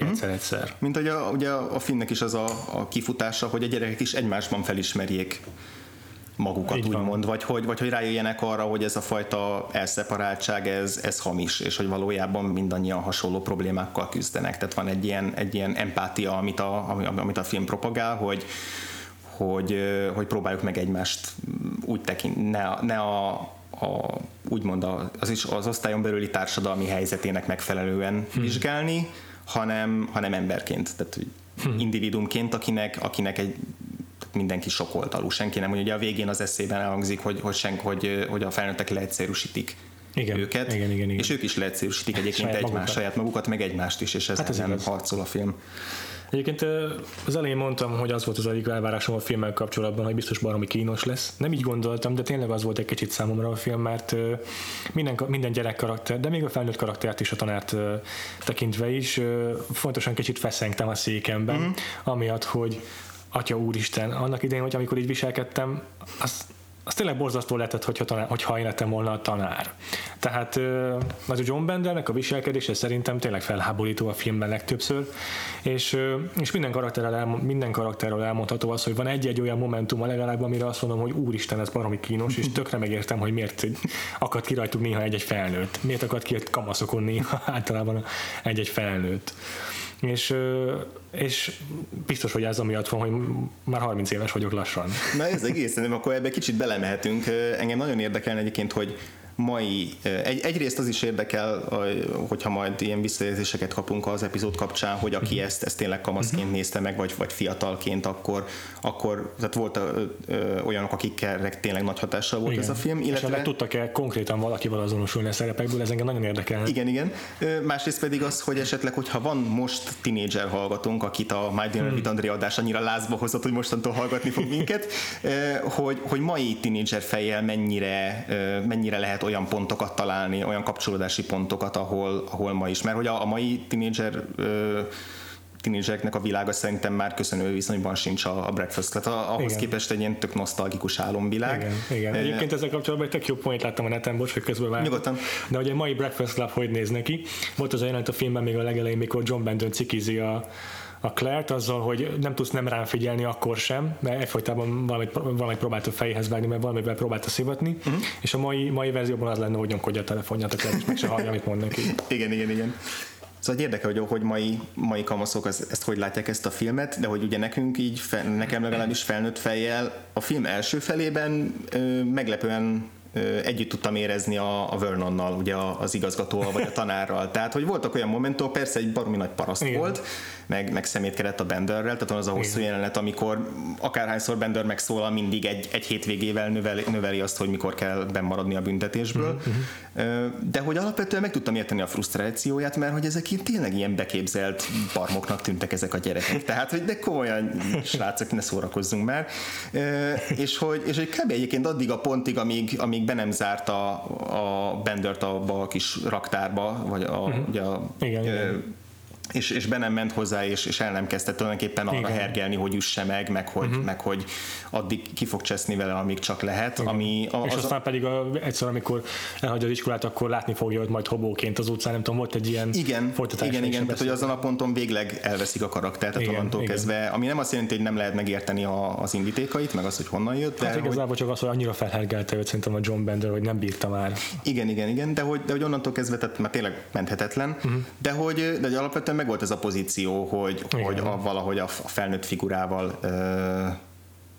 egyszer-egyszer. Mint hogy a, ugye a finnek is az a, a kifutása, hogy a gyerekek is egymásban felismerjék magukat, Így úgymond, vagy hogy, vagy hogy rájöjjenek arra, hogy ez a fajta elszeparáltság, ez, ez hamis, és hogy valójában mindannyian hasonló problémákkal küzdenek. Tehát van egy ilyen, egy ilyen empátia, amit a, amit a film propagál, hogy, hogy, hogy próbáljuk meg egymást úgy tekinteni, ne, ne a, a úgymond az, is, az osztályon belüli társadalmi helyzetének megfelelően hmm. vizsgálni, hanem, hanem emberként, tehát hmm. individumként, akinek, akinek egy mindenki sokolt alul, senki nem, ugye a végén az eszében elhangzik, hogy, hogy, senk, hogy, hogy a felnőttek leegyszerűsítik igen, őket, igen, igen, igen. és ők is leegyszerűsítik egyébként saját egymást, saját magukat, meg egymást is, és ez hát nem harcol a film. Egyébként az elején mondtam, hogy az volt az egyik elvárásom a filmmel kapcsolatban, hogy biztos baromi kínos lesz. Nem így gondoltam, de tényleg az volt egy kicsit számomra a film, mert minden, minden gyerek karakter, de még a felnőtt karaktert is a tanárt tekintve is fontosan kicsit feszengtem a székemben, mm-hmm. amiatt, hogy Atya Úristen, annak idején, hogy amikor így viselkedtem, azt az tényleg borzasztó lehetett, hogyha, tanár, hogyha én lettem volna a tanár. Tehát az a John Bendernek a viselkedése szerintem tényleg felháborító a filmben legtöbbször, és, és minden, karakterrel elmond, minden karakterről elmondható az, hogy van egy-egy olyan momentum a legalább, amire azt mondom, hogy úristen, ez baromi kínos, és tökre megértem, hogy miért akad ki rajtuk néha egy-egy felnőtt. Miért akad ki kamaszokon néha általában egy-egy felnőtt és, és biztos, hogy ez amiatt van, hogy már 30 éves vagyok lassan. Na ez egész, nem, akkor ebbe kicsit belemehetünk. Engem nagyon érdekel egyébként, hogy mai, egy, egyrészt az is érdekel, hogyha majd ilyen visszajelzéseket kapunk az epizód kapcsán, hogy aki uh-huh. ezt, ezt tényleg kamaszként uh-huh. nézte meg, vagy, vagy fiatalként, akkor, akkor tehát volt ö, ö, olyanok, akikkel tényleg nagy hatással volt igen. ez a film. Illetve... És tudtak-e konkrétan valakivel azonosulni a szerepekből, ez engem nagyon érdekel. Igen, igen. Másrészt pedig az, hogy esetleg, hogyha van most tinédzser hallgatónk, akit a My Dinner hmm. with Andrea adás annyira lázba hozott, hogy mostantól hallgatni fog minket, hogy, hogy mai tinédzser fejjel mennyire, mennyire lehet olyan pontokat találni, olyan kapcsolódási pontokat, ahol, ahol ma is. Mert hogy a, a mai tínédzser tínédzsereknek a világa szerintem már köszönő viszonyban sincs a, a Breakfast, tehát ahhoz igen. képest egy ilyen tök nosztalgikus álomvilág. Igen, igen. Egyébként ezzel kapcsolatban egy tök jó point láttam a neten, bocs, hogy közben vártam. Nyugodtan. De hogy a mai Breakfast Club hogy néz neki? Volt az a jelent a filmben még a legelején, mikor John Bandon cikizi a, a Claire-t azzal, hogy nem tudsz nem rám figyelni akkor sem, mert egyfolytában valamit, valamit próbált a fejhez vágni, mert valamivel próbálta szivatni, uh-huh. és a mai, mai verzióban az lenne, hogy nyomkodja a telefonját, a és meg se hallja, amit mond neki. igen, igen, igen. Szóval érdekel, hogy, hogy mai, mai kamaszok ezt, ezt hogy látják ezt a filmet, de hogy ugye nekünk így, nekem legalábbis felnőtt fejjel a film első felében ö, meglepően együtt tudtam érezni a, a Vernonnal, ugye az igazgatóval vagy a tanárral. Tehát, hogy voltak olyan momentok, persze egy baromi nagy paraszt Igen. volt, meg, meg szemétkedett a Benderrel, tehát van az a hosszú Igen. jelenet, amikor akárhányszor Bender megszólal, mindig egy, egy hétvégével növeli, növeli azt, hogy mikor kell bemaradni a büntetésből. Uh-huh. De hogy alapvetően meg tudtam érteni a frusztrációját, mert hogy ezek ilyen, tényleg ilyen beképzelt barmoknak tűntek ezek a gyerekek. Tehát, hogy de komolyan srácok, ne szórakozzunk már. És hogy, és hogy kb. egyébként addig a pontig, amíg, amíg be nem zárta a Bendert abba a kis raktárba, vagy a, uh-huh. ugye a, igen, igen és, és be nem ment hozzá, és, és el nem kezdte tulajdonképpen arra Igen. hergelni, hogy üsse meg, meg hogy, uh-huh. meg hogy addig ki fog cseszni vele, amíg csak lehet. Igen. Ami a, és az aztán a... pedig a, egyszer, amikor elhagyja az iskolát, akkor látni fogja, hogy majd hobóként az utcán, nem tudom, volt egy ilyen igen, folytatás. Igen, igen, tehát hogy azon a ponton végleg elveszik a karaktert, tehát igen, onnantól igen. kezdve, ami nem azt jelenti, hogy nem lehet megérteni a, az indítékait, meg az, hogy honnan jött. De hát igazából hogy... csak az, hogy annyira felhergelte őt szerintem a John Bender, hogy nem bírta már. Igen, igen, igen, de hogy, de hogy onnantól kezdve, tehát már tényleg menthetetlen, uh-huh. de hogy de hogy alapvetően meg volt ez a pozíció, hogy, hogy a, valahogy a felnőtt figurával ö,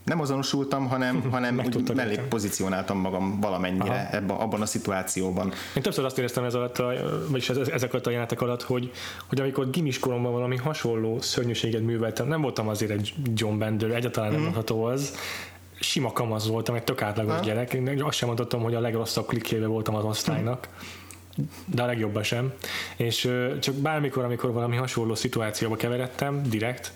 nem azonosultam, hanem, hanem úgy mellé pozícionáltam magam valamennyire ebben, abban a szituációban. Én többször azt éreztem ez alatt, a, vagyis ezek alatt a jelenetek alatt, hogy, hogy amikor gimis koromban valami hasonló szörnyűséget műveltem, nem voltam azért egy John Bender, egyáltalán nem mm. mondható az, sima kamasz voltam, egy tök átlagos ha? gyerek. Én azt sem mondhatom, hogy a legrosszabb klikkébe voltam az osztálynak. Mm de a legjobban sem. És csak bármikor, amikor valami hasonló szituációba keveredtem, direkt,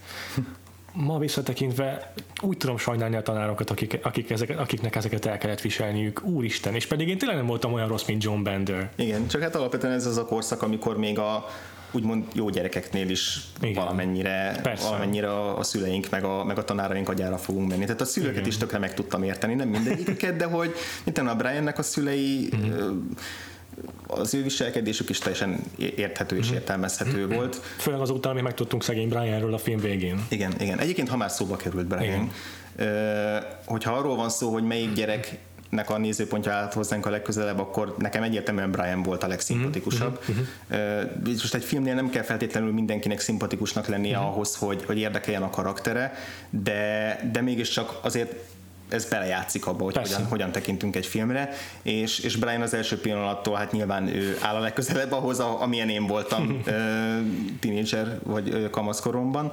ma visszatekintve úgy tudom sajnálni a tanárokat, akik, akik ezeket, akiknek ezeket el kellett viselniük. Úristen, és pedig én tényleg nem voltam olyan rossz, mint John Bender. Igen, csak hát alapvetően ez az a korszak, amikor még a úgymond jó gyerekeknél is Igen. valamennyire, Persze. valamennyire a, a szüleink meg a, meg a tanáraink agyára fogunk menni. Tehát a szülőket Igen. is tökre meg tudtam érteni, nem mindegyiket, de hogy mint a Briannek a szülei uh-huh az ő viselkedésük is teljesen érthető és mhm. értelmezhető mm-hmm. volt. Főleg azután, ami megtudtunk szegény Brianről a film végén. Igen, igen. Egyébként, ha már szóba került Brian, igen. hogyha arról van szó, hogy melyik gyerek nek a nézőpontja állt hozzánk a legközelebb, akkor nekem egyértelműen Brian volt a legszimpatikusabb. Uh-huh. Most egy filmnél nem kell feltétlenül mindenkinek szimpatikusnak lennie uh-huh. ahhoz, hogy, hogy érdekeljen a karaktere, de, de mégiscsak azért ez belejátszik abba, hogy hogyan, hogyan tekintünk egy filmre, és, és Brian az első pillanattól hát nyilván ő áll a legközelebb ahhoz, amilyen én voltam tínédzser vagy kamaszkoromban,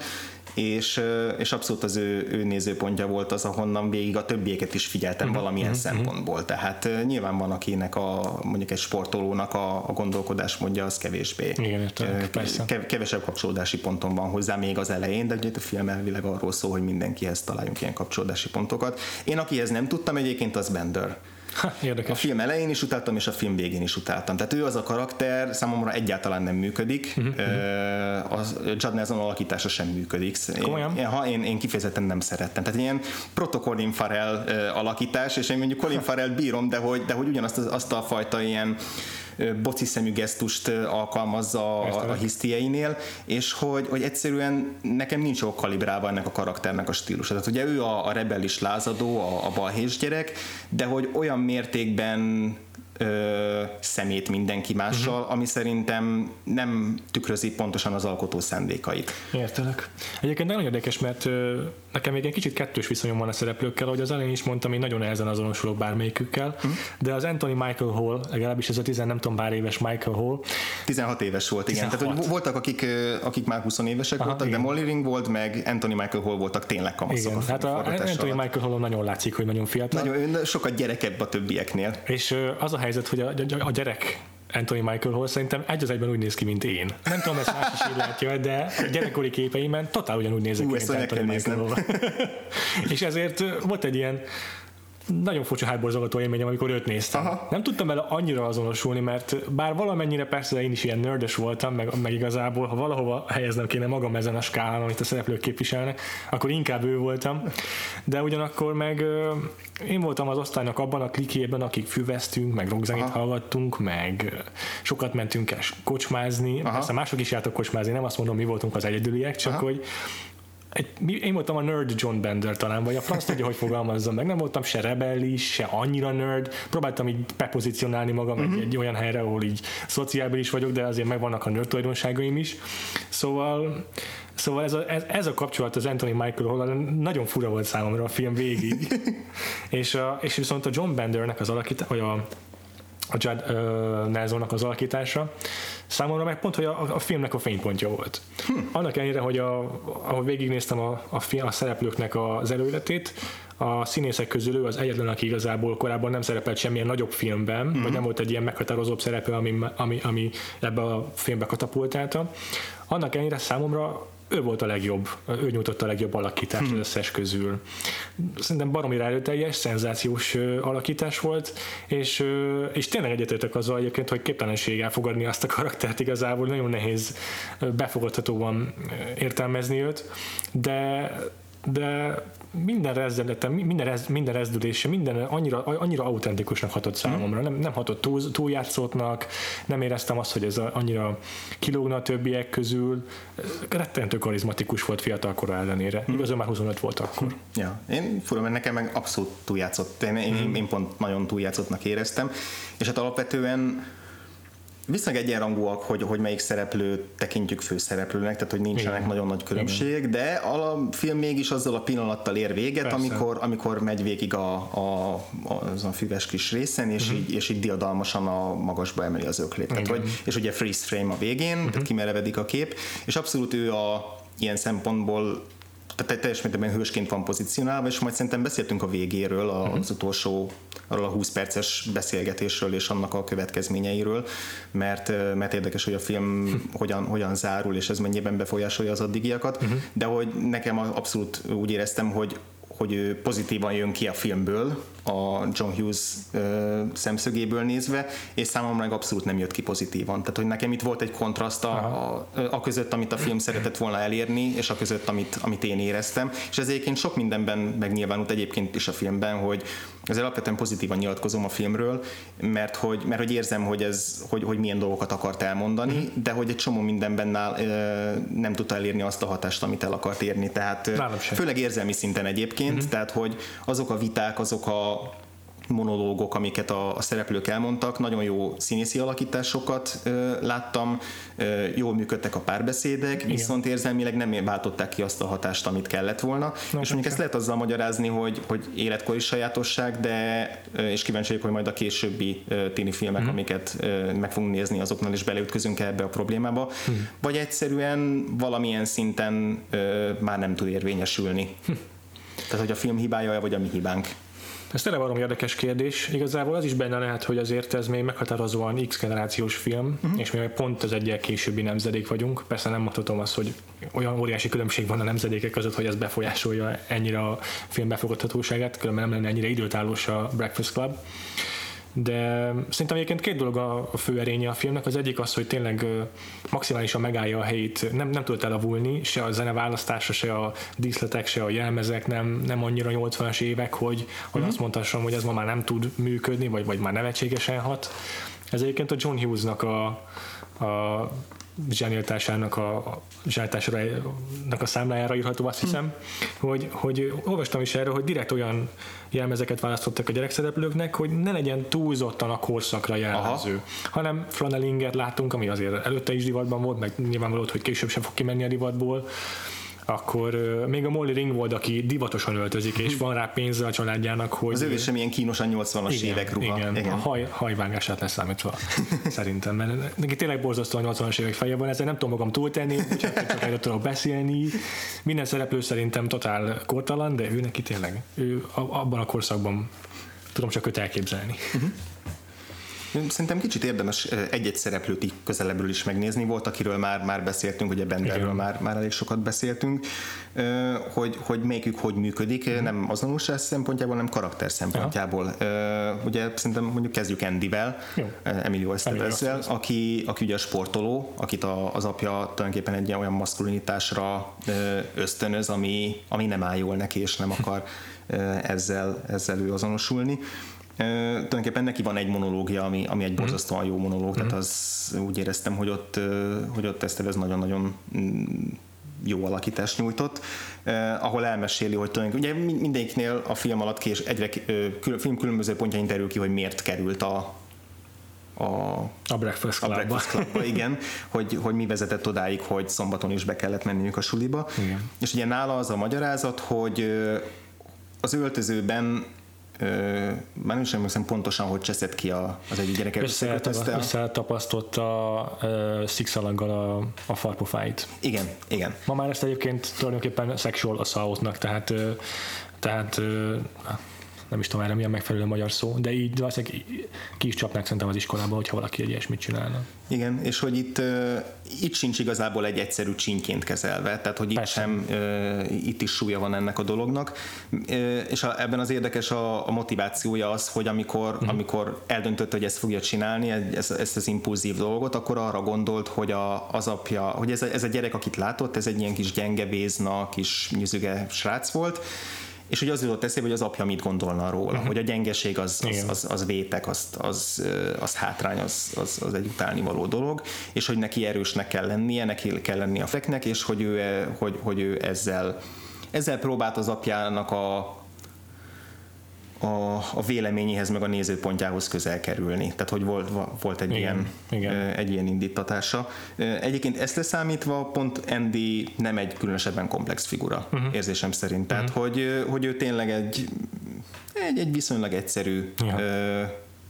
és, és abszolút az ő, ő nézőpontja volt az, ahonnan végig a többieket is figyeltem uh-huh, valamilyen uh-huh, szempontból. Tehát nyilván van akinek a mondjuk egy sportolónak a, a gondolkodásmódja az kevésbé. Igen, értem, Kev, kevesebb kapcsolódási ponton van hozzá még az elején, de ugye a film elvileg arról szól, hogy mindenkihez találjunk ilyen kapcsolódási pontokat. Én akihez nem tudtam egyébként, az Bender érdekes. A film elején is utáltam, és a film végén is utáltam. Tehát ő az a karakter számomra egyáltalán nem működik. Uh-huh. A Judd Nelson alakítása sem működik. Komolyan? Én, ha, én, én kifejezetten nem szerettem. Tehát ilyen proto Colin Farrell alakítás, és én mondjuk Colin Farrell bírom, de hogy, de hogy ugyanazt azt a fajta ilyen boci szemű gesztust alkalmazza a, a hisztieinél, és hogy, hogy egyszerűen nekem nincs jó kalibrálva ennek a karakternek a stílusa. Tehát ugye ő a, a rebelis lázadó, a, a balhés gyerek, de hogy olyan mértékben ö, szemét mindenki mással, uh-huh. ami szerintem nem tükrözi pontosan az alkotó szándékait. Értelek. Egyébként nagyon érdekes, mert ö, nekem még egy kicsit kettős viszonyom van a szereplőkkel, ahogy az elején is mondtam, én nagyon ezen azonosulok bármelyikükkel, uh-huh. de az Anthony Michael Hall, legalábbis ez a 10 nem tudom pár éves Michael Hall. 16 éves volt, igen. 16. Tehát hogy voltak, akik, akik már 20 évesek Aha, voltak, igen. de Molly volt, meg Anthony Michael Hall voltak tényleg kamaszok. Igen, a hát a Anthony alatt. Michael Hall nagyon látszik, hogy nagyon fiatal. Nagyon, sokat gyerekebb a többieknél. És az a helyzet, hogy a, a gyerek Anthony Michael Hall szerintem egy az egyben úgy néz ki, mint én. Nem tudom, ezt más is így látja, de a gyerekkori képeimen totál ugyanúgy nézek ki, mint Anthony Michael Hall. és ezért volt egy ilyen nagyon furcsa hátborzolgató élményem, amikor őt néztem. Aha. Nem tudtam vele annyira azonosulni, mert bár valamennyire persze én is ilyen nördes voltam, meg, meg igazából, ha valahova helyeznem kéne magam ezen a skálán, amit a szereplők képviselnek, akkor inkább ő voltam. De ugyanakkor meg én voltam az osztálynak abban a klikében, akik füveztünk, meg rockzenét hallgattunk, meg sokat mentünk el kocsmázni. Aha. Persze mások is jártak kocsmázni, nem azt mondom, mi voltunk az egyedüliek, csak Aha. hogy egy, én voltam a nerd John Bender talán, vagy a franc tudja, hogy fogalmazzam meg. Nem voltam se rebellis, se annyira nerd. Próbáltam így bepozícionálni magam uh-huh. egy, egy olyan helyre, ahol így szociális vagyok, de azért megvannak a nerd tulajdonságaim is. Szóval Szóval ez a, ez, ez a kapcsolat az Anthony Michael Hall nagyon fura volt számomra a film végig. és, a, és viszont a John Bendernek az alakítása, vagy a, a Judd uh, Nelsonnak az alakítása, Számomra meg pont, hogy a, a filmnek a fénypontja volt. Hm. Annak ellenére, hogy a, ahogy végignéztem a, a, film, a szereplőknek az előletét, a színészek közül ő az egyetlen, aki igazából korábban nem szerepelt semmilyen nagyobb filmben, mm-hmm. vagy nem volt egy ilyen meghatározóbb szerepe, ami, ami, ami ebbe a filmbe katapultálta. Annak ellenére számomra ő volt a legjobb, ő nyújtotta a legjobb alakítást hmm. az összes közül. Szerintem baromi erőteljes, szenzációs alakítás volt, és, és tényleg egyetértek azzal egyébként, hogy képtelenség elfogadni azt a karaktert igazából, nagyon nehéz befogadhatóan értelmezni őt, de de minden rezdelete, minden, rez, minden rezdülése, minden annyira, annyira autentikusnak hatott számomra. Nem, nem hatott túl, túljátszottnak, nem éreztem azt, hogy ez annyira kilógna a többiek közül. Rettentő karizmatikus volt fiatal kora ellenére. Hmm. Igazán már 25 volt akkor. Ja, én fura, mert nekem meg abszolút túljátszott. Én, én, hmm. én pont nagyon túljátszottnak éreztem. És hát alapvetően viszonylag egyenrangúak, hogy, hogy melyik szereplőt tekintjük főszereplőnek, tehát hogy nincsenek Igen. nagyon nagy különbség, Igen. de a film mégis azzal a pillanattal ér véget, amikor, amikor megy végig a, a, az a füves kis részen, és, uh-huh. így, és így diadalmasan a magasba emeli az öklét. Tehát, hogy, és ugye freeze frame a végén, uh-huh. tehát kimerevedik a kép, és abszolút ő a ilyen szempontból tehát teljes mértékben hősként van pozícionálva, és majd szerintem beszéltünk a végéről, az uh-huh. utolsó, arról a 20 perces beszélgetésről és annak a következményeiről, mert, mert érdekes, hogy a film uh-huh. hogyan, hogyan zárul, és ez mennyiben befolyásolja az addigiakat, uh-huh. de hogy nekem abszolút úgy éreztem, hogy hogy pozitívan jön ki a filmből, a John Hughes ö, szemszögéből nézve, és számomra meg abszolút nem jött ki pozitívan. Tehát, hogy nekem itt volt egy kontraszt a, a, a között, amit a film szeretett volna elérni, és a között, amit, amit én éreztem. És ez egyébként sok mindenben megnyilvánult egyébként is a filmben, hogy ezzel alapvetően pozitívan nyilatkozom a filmről, mert hogy, mert hogy érzem, hogy, ez, hogy, hogy milyen dolgokat akart elmondani, mm-hmm. de hogy egy csomó mindenben nál, ö, nem tudta elérni azt a hatást, amit el akart érni. Tehát főleg érzelmi szinten egyébként, mm-hmm. tehát hogy azok a viták, azok a monológok, amiket a, a szereplők elmondtak, nagyon jó színészi alakításokat ö, láttam, ö, jól működtek a párbeszédek, Igen. viszont érzelmileg nem váltották ki azt a hatást, amit kellett volna. Na, és mondjuk ezt lehet azzal magyarázni, hogy, hogy életkori sajátosság, de és kíváncsi vagyok, hogy majd a későbbi téni filmek, mm. amiket meg fogunk nézni, azoknál is beleütközünk ebbe a problémába, mm. vagy egyszerűen valamilyen szinten már nem tud érvényesülni. Hm. Tehát, hogy a film hibája, vagy a mi hibánk. Ez tényleg valami érdekes kérdés. Igazából az is benne lehet, hogy azért ez még meghatározóan X generációs film, uh-huh. és mi pont az egyel későbbi nemzedék vagyunk. Persze nem mondhatom azt, hogy olyan óriási különbség van a nemzedékek között, hogy ez befolyásolja ennyire a film befogadhatóságát, különben nem lenne ennyire időtállós a Breakfast Club de szerintem egyébként két dolog a, fő erénye a filmnek. Az egyik az, hogy tényleg maximálisan megállja a helyét, nem, nem tud elavulni, se a zene választása, se a díszletek, se a jelmezek nem, nem annyira 80-as évek, hogy, hogy mm-hmm. azt mondhassam, hogy ez ma már nem tud működni, vagy, vagy már nevetségesen hat. Ez egyébként a John Hughes-nak a, a zsenialitásának a, a a számlájára írható, azt hiszem, hm. hogy, hogy olvastam is erről, hogy direkt olyan jelmezeket választottak a gyerekszereplőknek, hogy ne legyen túlzottan a korszakra jellemző, Aha. hanem flanelinget látunk, ami azért előtte is divatban volt, meg nyilvánvaló, hogy később sem fog kimenni a divatból, akkor még a Molly Ringwald, aki divatosan öltözik, és van rá pénze a családjának, hogy... Az ő is sem ilyen kínosan 80-as igen, évek ruha. Igen, igen. a haj, hajvágását leszámítva szerintem, mert neki tényleg borzasztó a 80-as évek feje van, ezzel nem tudom magam túltenni, úgyhogy csak erről tudok beszélni. Minden szereplő szerintem totál kortalan, de ő neki tényleg, ő abban a korszakban tudom csak őt elképzelni. Uh-huh. Szerintem kicsit érdemes egy-egy szereplőt így közelebbről is megnézni. Volt, akiről már, már beszéltünk, ugye Benderről már, már elég sokat beszéltünk, hogy, hogy melyikük hogy működik, mm. nem azonosság szempontjából, hanem karakter szempontjából. Ja. Ugye szerintem mondjuk kezdjük Andyvel, Emilio Estevezzel, aki, aki ugye a sportoló, akit a, az apja tulajdonképpen egy olyan maszkulinitásra ösztönöz, ami, ami nem áll jól neki, és nem akar ezzel, ezzel ő azonosulni tulajdonképpen neki van egy monológia, ami, ami egy mhm. borzasztóan jó monológ, tehát mhm. az úgy éreztem, hogy ott, hogy ott ezt ez nagyon-nagyon mm, jó alakítást nyújtott, eh, ahol elmeséli, hogy tulajdonképpen ugye mindegyiknél a film alatt kés, egyre a film különböző pontjain derül ki, hogy miért került a a, a Breakfast Clubba. A Breakfast Clubba igen, hogy, hogy mi vezetett odáig, hogy szombaton is be kellett menniük a suliba. Igen. És ugye nála az a magyarázat, hogy az öltözőben már nem is emlékszem pontosan, hogy cseszett ki a, az egyik gyereket. Összetapasztotta uh, szikszalaggal a, a farpofáit. Igen, igen. Ma már ezt egyébként tulajdonképpen sexual assaultnak, tehát, tehát nem is tudom erre mi a megfelelő magyar szó, de így valószínűleg ki is csapnák szerintem az iskolában, hogyha valaki egy ilyesmit csinálna. Igen, és hogy itt, itt sincs igazából egy egyszerű csínként kezelve, tehát hogy itt Persze. sem, itt is súlya van ennek a dolognak, és a, ebben az érdekes a, a motivációja az, hogy amikor, uh-huh. amikor eldöntött, hogy ezt fogja csinálni, ezt, ezt az impulzív dolgot, akkor arra gondolt, hogy a, az apja, hogy ez a, ez a gyerek, akit látott, ez egy ilyen kis gyenge bézna, kis nyüzüge srác volt, és hogy az jutott eszébe, hogy az apja mit gondolna róla, uh-huh. hogy a gyengeség az, az, az, az vétek, az, az, az hátrány, az, az, az egy utálnivaló dolog, és hogy neki erősnek kell lennie, neki kell lennie a feknek, és hogy ő, hogy, hogy ő ezzel, ezzel próbált az apjának a, a, a véleményéhez, meg a nézőpontjához közel kerülni. Tehát, hogy volt, volt egy, igen, ilyen, igen. egy ilyen indítatása. Egyébként ezt leszámítva pont Andy nem egy különösebben komplex figura, uh-huh. érzésem szerint. Tehát, uh-huh. hogy, hogy ő tényleg egy, egy, egy viszonylag egyszerű ja. ö,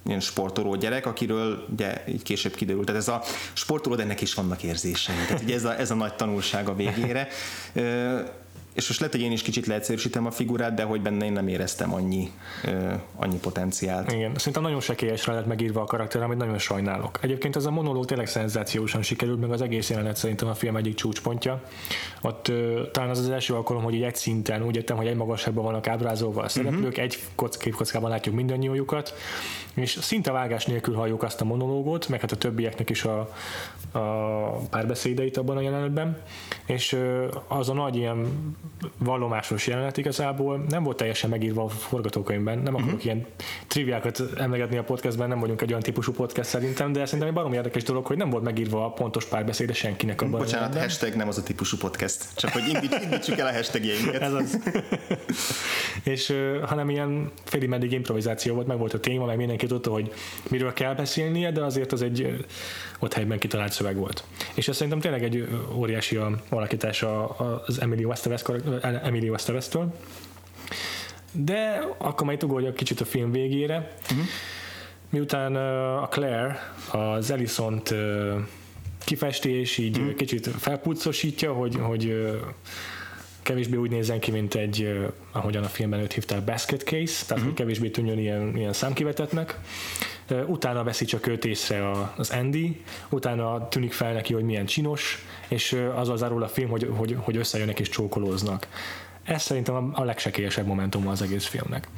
ilyen sportoló gyerek, akiről ugye így később kiderült. Tehát ez a sportoló, de ennek is vannak érzései. Tehát ugye ez a, ez a nagy tanulság a végére. Ö, és most lehet, hogy én is kicsit leegyszerűsítem a figurát, de hogy benne én nem éreztem annyi, ö, annyi potenciált. Igen, szerintem nagyon sekélyesre lett megírva a karakter, amit nagyon sajnálok. Egyébként ez a monológ tényleg szenzációsan sikerült, meg az egész jelenet szerintem a film egyik csúcspontja. Ott ö, talán az az első alkalom, hogy egy szinten úgy értem, hogy egy magasságban vannak ábrázolva a szereplők, uh-huh. egy kock, képkockában látjuk mindannyiójukat, és szinte vágás nélkül halljuk azt a monológot, meg hát a többieknek is a, a párbeszédeit abban a jelenetben, és az a nagy ilyen vallomásos jelenet igazából nem volt teljesen megírva a forgatókönyvben, nem akarok uh-huh. ilyen triviákat emlegetni a podcastben, nem vagyunk egy olyan típusú podcast szerintem, de szerintem egy barom érdekes dolog, hogy nem volt megírva a pontos párbeszéde senkinek abban. Bocsánat, jelenetben. hashtag nem az a típusú podcast, csak hogy indíts, indítsuk el a hashtagjeinket. Ez az. és hanem ilyen félig meddig improvizáció volt, meg volt a téma, meg mindenki tudta, hogy miről kell beszélnie, de azért az egy ott helyben kitalált szöveg volt. És ez szerintem tényleg egy óriási a alakítás az Emilio Estevez-től. De akkor majd ugorjak kicsit a film végére. Uh-huh. Miután a Claire az Ellison-t kifesti, és így uh-huh. kicsit felpuccosítja, hogy, hogy kevésbé úgy nézzen ki, mint egy, ahogyan a filmben őt hívták, basket case, tehát uh-huh. hogy kevésbé tűnjön ilyen, ilyen számkivetetnek. Utána veszi csak őt észre az Andy, utána tűnik fel neki, hogy milyen csinos, és azzal zárul a film, hogy, hogy, hogy összejönnek és csókolóznak. Ez szerintem a legsekélyesebb momentum az egész filmnek.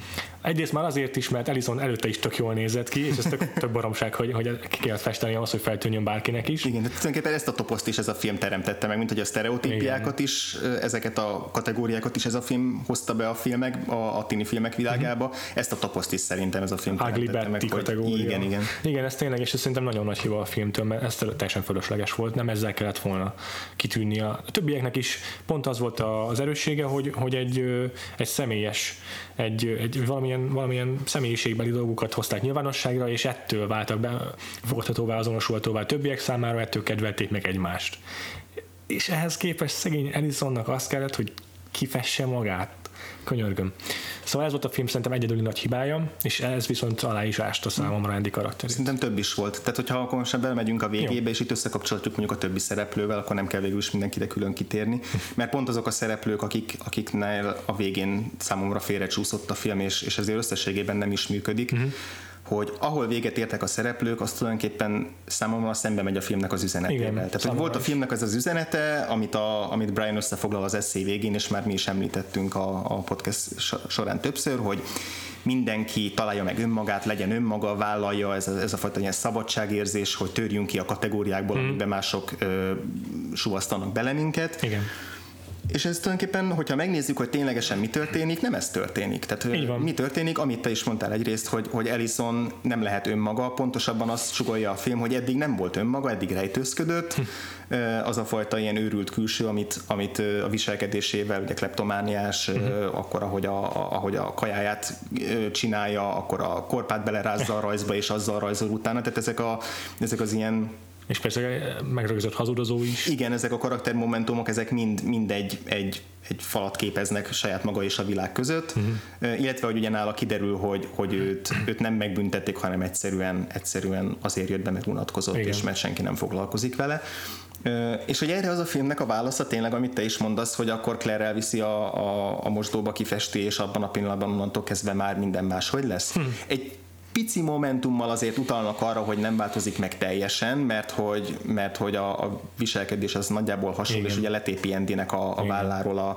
Egyrészt már azért is, mert Ellison előtte is tök jól nézett ki, és ez tök, tök baromság, hogy, hogy ki kellett festeni ahhoz, hogy feltűnjön bárkinek is. Igen, de tulajdonképpen ezt a toposzt is ez a film teremtette meg, mint hogy a sztereotípiákat Igen. is, ezeket a kategóriákat is ez a film hozta be a filmek, a, a tini filmek világába. Uh-huh. Ezt a toposzt is szerintem ez a film Ugly teremtette meg. Kategória. Igen, igen. Igen, ez tényleg, és ez szerintem nagyon nagy hiba a filmtől, mert ez teljesen fölösleges volt, nem ezzel kellett volna kitűnni. A többieknek is pont az volt az erőssége, hogy, hogy egy, egy személyes, egy, egy valamilyen, valamilyen személyiségbeli dolgokat hozták nyilvánosságra, és ettől váltak be, fogadhatóvá, azonosulhatóvá többiek számára, ettől kedvelték meg egymást. És ehhez képest szegény Edisonnak azt kellett, hogy kifesse magát. Könyörgöm. Szóval ez volt a film szerintem egyedüli nagy hibája, és ez viszont alá is ásta számomra Andy karakterét. Szerintem több is volt. Tehát, hogyha akkor most belemegyünk a végébe, Jó. és itt összekapcsolhatjuk mondjuk a többi szereplővel, akkor nem kell végül is mindenkire külön kitérni. Mert pont azok a szereplők, akik, akiknél a végén számomra félrecsúszott a film, és, és ezért összességében nem is működik. Uh-huh hogy ahol véget értek a szereplők, az tulajdonképpen számomra szembe megy a filmnek az üzenetével. Igen, Tehát, hogy volt a filmnek az az üzenete, amit, a, amit Brian összefoglal az eszé végén, és már mi is említettünk a, a podcast során többször, hogy mindenki találja meg önmagát, legyen önmaga, vállalja ez a, ez a fajta ilyen szabadságérzés, hogy törjünk ki a kategóriákból, mm. amiben mások ö, suvasztanak bele minket. Igen és ez tulajdonképpen, hogyha megnézzük, hogy ténylegesen mi történik, nem ez történik. Tehát mi történik, amit te is mondtál egyrészt, hogy, hogy Ellison nem lehet önmaga, pontosabban azt sugalja a film, hogy eddig nem volt önmaga, eddig rejtőzködött, az a fajta ilyen őrült külső, amit, amit a viselkedésével, ugye kleptomániás, uh-huh. akkor ahogy a, ahogy a kajáját csinálja, akkor a korpát belerázza a rajzba, és azzal rajzol utána, tehát ezek, a, ezek az ilyen és persze megrögzött hazudozó is. Igen, ezek a karaktermomentumok, ezek mind, mind egy, egy, egy falat képeznek saját maga és a világ között, uh-huh. illetve hogy ugye nála kiderül, hogy, hogy őt, őt nem megbüntették, hanem egyszerűen, egyszerűen azért jött be, mert unatkozott, Igen. és mert senki nem foglalkozik vele. És hogy erre az a filmnek a válasza tényleg, amit te is mondasz, hogy akkor Claire elviszi a, a, a mosdóba kifesti, és abban a pillanatban onnantól kezdve már minden más hogy lesz. Hm. Egy pici momentummal azért utalnak arra, hogy nem változik meg teljesen, mert hogy, mert hogy a, a viselkedés az nagyjából hasonló, Igen. és ugye letépi Endinek a, a válláról a,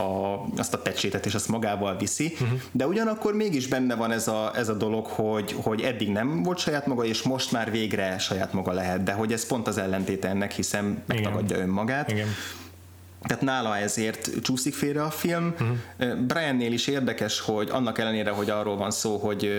a, azt a pecsétet, és azt magával viszi, uh-huh. de ugyanakkor mégis benne van ez a, ez a dolog, hogy, hogy eddig nem volt saját maga, és most már végre saját maga lehet, de hogy ez pont az ellentéte ennek, hiszen megtagadja Igen. önmagát. Igen. Tehát nála ezért csúszik félre a film. Uh-huh. Briannél is érdekes, hogy annak ellenére, hogy arról van szó, hogy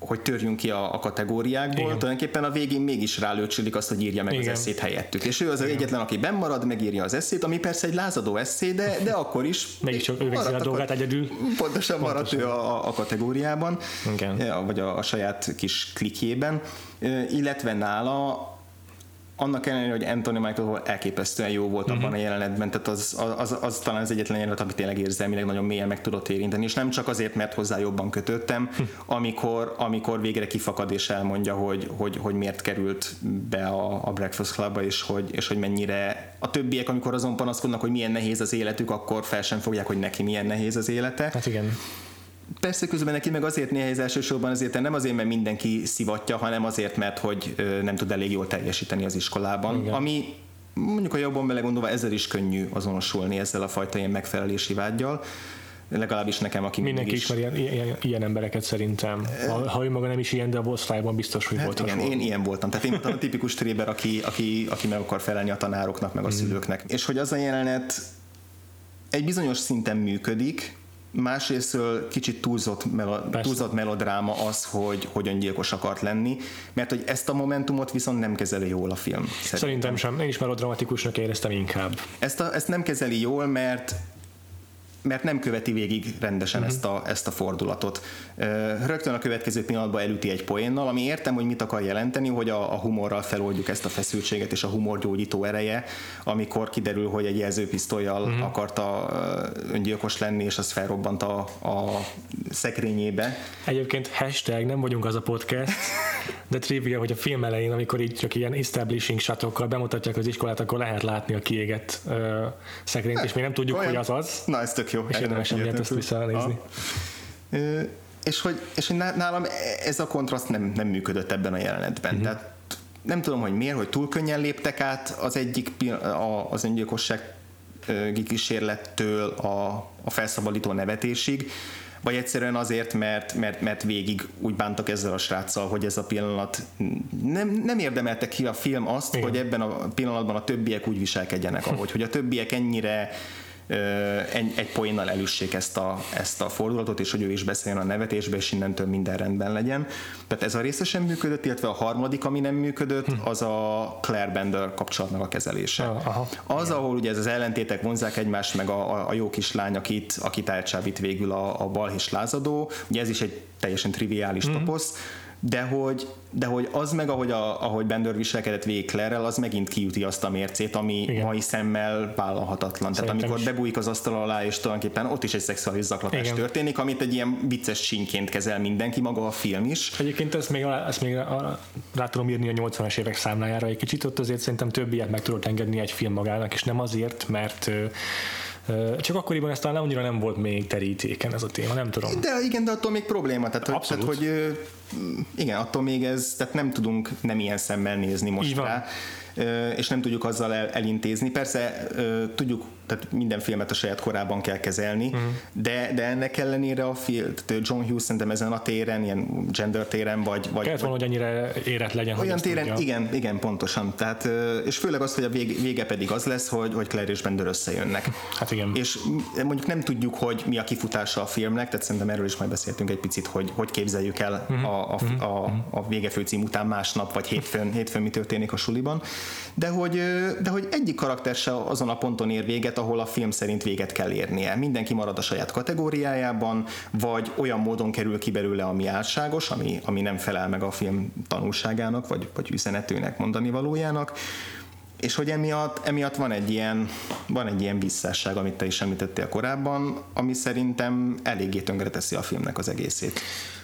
hogy törjünk ki a, a kategóriákból, Igen. tulajdonképpen a végén mégis rálőcsülik azt, hogy írja meg Igen. az eszét helyettük. És ő az Igen. egyetlen, aki marad, megírja az eszét, ami persze egy lázadó eszé, de, de akkor is. Mégis ő végzi a dolgát egyedül. Pontosan maradt ő a, a kategóriában, Igen. vagy a, a saját kis klikjében, illetve nála annak ellenére, hogy Anthony Michael elképesztően jó volt uh-huh. abban a jelenetben, tehát az, az, az, az talán az egyetlen jelenet, amit tényleg érzelmileg nagyon mélyen meg tudott érinteni, és nem csak azért, mert hozzá jobban kötöttem, uh-huh. amikor, amikor végre kifakad és elmondja, hogy, hogy, hogy miért került be a, a Breakfast Clubba, és hogy, és hogy mennyire a többiek, amikor azon panaszkodnak, hogy milyen nehéz az életük, akkor fel sem fogják, hogy neki milyen nehéz az élete. Hát igen. Persze közben neki meg azért nehéz elsősorban azért, nem azért, mert mindenki szivatja, hanem azért, mert hogy nem tud elég jól teljesíteni az iskolában, Igen. ami mondjuk a jobban belegondolva ezzel is könnyű azonosulni ezzel a fajta ilyen megfelelési vágyjal. legalábbis nekem, aki Mindenki is... ismer ilyen, ilyen, ilyen embereket szerintem. Ha, ha ő maga nem is ilyen, de a osztályban biztos, hogy Hát volt igen, hasonló. én ilyen voltam. Tehát én voltam a tipikus tréber, aki, aki, aki meg akar felelni a tanároknak, meg a szülőknek. És hogy az a jelenet egy bizonyos szinten működik, másrésztől kicsit túlzott, melo- Persze. túlzott melodráma az, hogy, hogy öngyilkos akart lenni, mert hogy ezt a momentumot viszont nem kezeli jól a film. Szerintem. Szerintem sem. Én is melodramatikusnak éreztem inkább. Ezt, a, ezt nem kezeli jól, mert mert nem követi végig rendesen uh-huh. ezt, a, ezt a fordulatot. Ö, Rögtön a következő pillanatban elüti egy poénnal, ami értem, hogy mit akar jelenteni, hogy a, a humorral feloldjuk ezt a feszültséget és a humor gyógyító ereje, amikor kiderül, hogy egy jelzőpisztolyjal uh-huh. akarta ö, öngyilkos lenni, és az felrobbant a, a szekrényébe. Egyébként hashtag nem vagyunk az a podcast, de trivia, hogy a film elején, amikor így csak ilyen establishing shotokkal bemutatják az iskolát, akkor lehet látni a kiégett uh, szekrényt, és még nem tudjuk, Olyan- hogy az az. Na, ez tök jó. És érdemes emiatt ezt visszanézni. És hogy, és hogy ná- nálam ez a kontraszt nem, nem működött ebben a jelenetben. Uh-huh. Tehát nem tudom, hogy miért, hogy túl könnyen léptek át az egyik a, az öngyilkosság kísérlettől a, a felszabadító nevetésig, vagy egyszerűen azért, mert, mert, mert végig úgy bántak ezzel a sráccal, hogy ez a pillanat nem, nem érdemelte ki a film azt, Igen. hogy ebben a pillanatban a többiek úgy viselkedjenek, ahogy, hogy a többiek ennyire egy, egy poénnal elüssék ezt a, ezt a fordulatot, és hogy ő is beszéljen a nevetésbe, és innentől minden rendben legyen. Tehát ez a része sem működött, illetve a harmadik, ami nem működött, az a Claire Bender kapcsolatnak a kezelése. Ah, aha. Az, ahol ugye ez az ellentétek vonzák egymást, meg a, a, a jó kislány, akit, akit elcsábít végül a, a balhés lázadó, ugye ez is egy teljesen triviális mm-hmm. toposz, de hogy, de hogy az meg, ahogy, a, ahogy Bender viselkedett végig Claire-rel, az megint kiüti azt a mércét, ami Igen. mai szemmel vállalhatatlan. Tehát Szerintem amikor is. bebújik az asztal alá, és tulajdonképpen ott is egy szexuális zaklatás Igen. történik, amit egy ilyen vicces csínként kezel mindenki, maga a film is. Egyébként ezt még, alá- ezt még rá, tudom írni a 80-as évek számlájára egy kicsit, ott azért szerintem több ilyet meg tudott engedni egy film magának, és nem azért, mert csak akkoriban ezt talán annyira nem volt még terítéken ez a téma, nem tudom. De igen, de attól még probléma. Tehát, hogy, Abszolút. tehát, hogy igen, attól még ez, tehát nem tudunk nem ilyen szemmel nézni most Így rá, és nem tudjuk azzal el, elintézni. Persze tudjuk, tehát minden filmet a saját korában kell kezelni, Mhm. uh-huh. de, de ennek ellenére a film, tehát John Hughes szerintem ezen a téren, ilyen gender téren, vagy, vagy, Kellett volna, hogy ennyire érett legyen, olyan téren, tudja. igen, igen, pontosan. Tehát, és főleg az, hogy a vég, vége pedig az lesz, hogy, hogy Claire és Bender összejönnek. Hát igen. És mondjuk nem tudjuk, hogy mi a kifutása a filmnek, tehát szerintem erről is majd beszéltünk egy picit, hogy hogy képzeljük el Mhm. a, a, a, a vége főcím után másnap, vagy hétfőn, hétfőn mi történik a suliban. De hogy, de hogy egyik karakter se azon a ponton ér véget, ahol a film szerint véget kell érnie. Mindenki marad a saját kategóriájában, vagy olyan módon kerül ki belőle, ami álságos, ami, ami nem felel meg a film tanulságának, vagy, vagy üzenetőnek, mondani valójának. És hogy emiatt, emiatt van egy ilyen, van egy ilyen visszásság, amit te is említettél korábban, ami szerintem eléggé tönkreteszi a filmnek az egészét.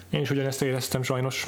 Én is ugyanezt éreztem sajnos.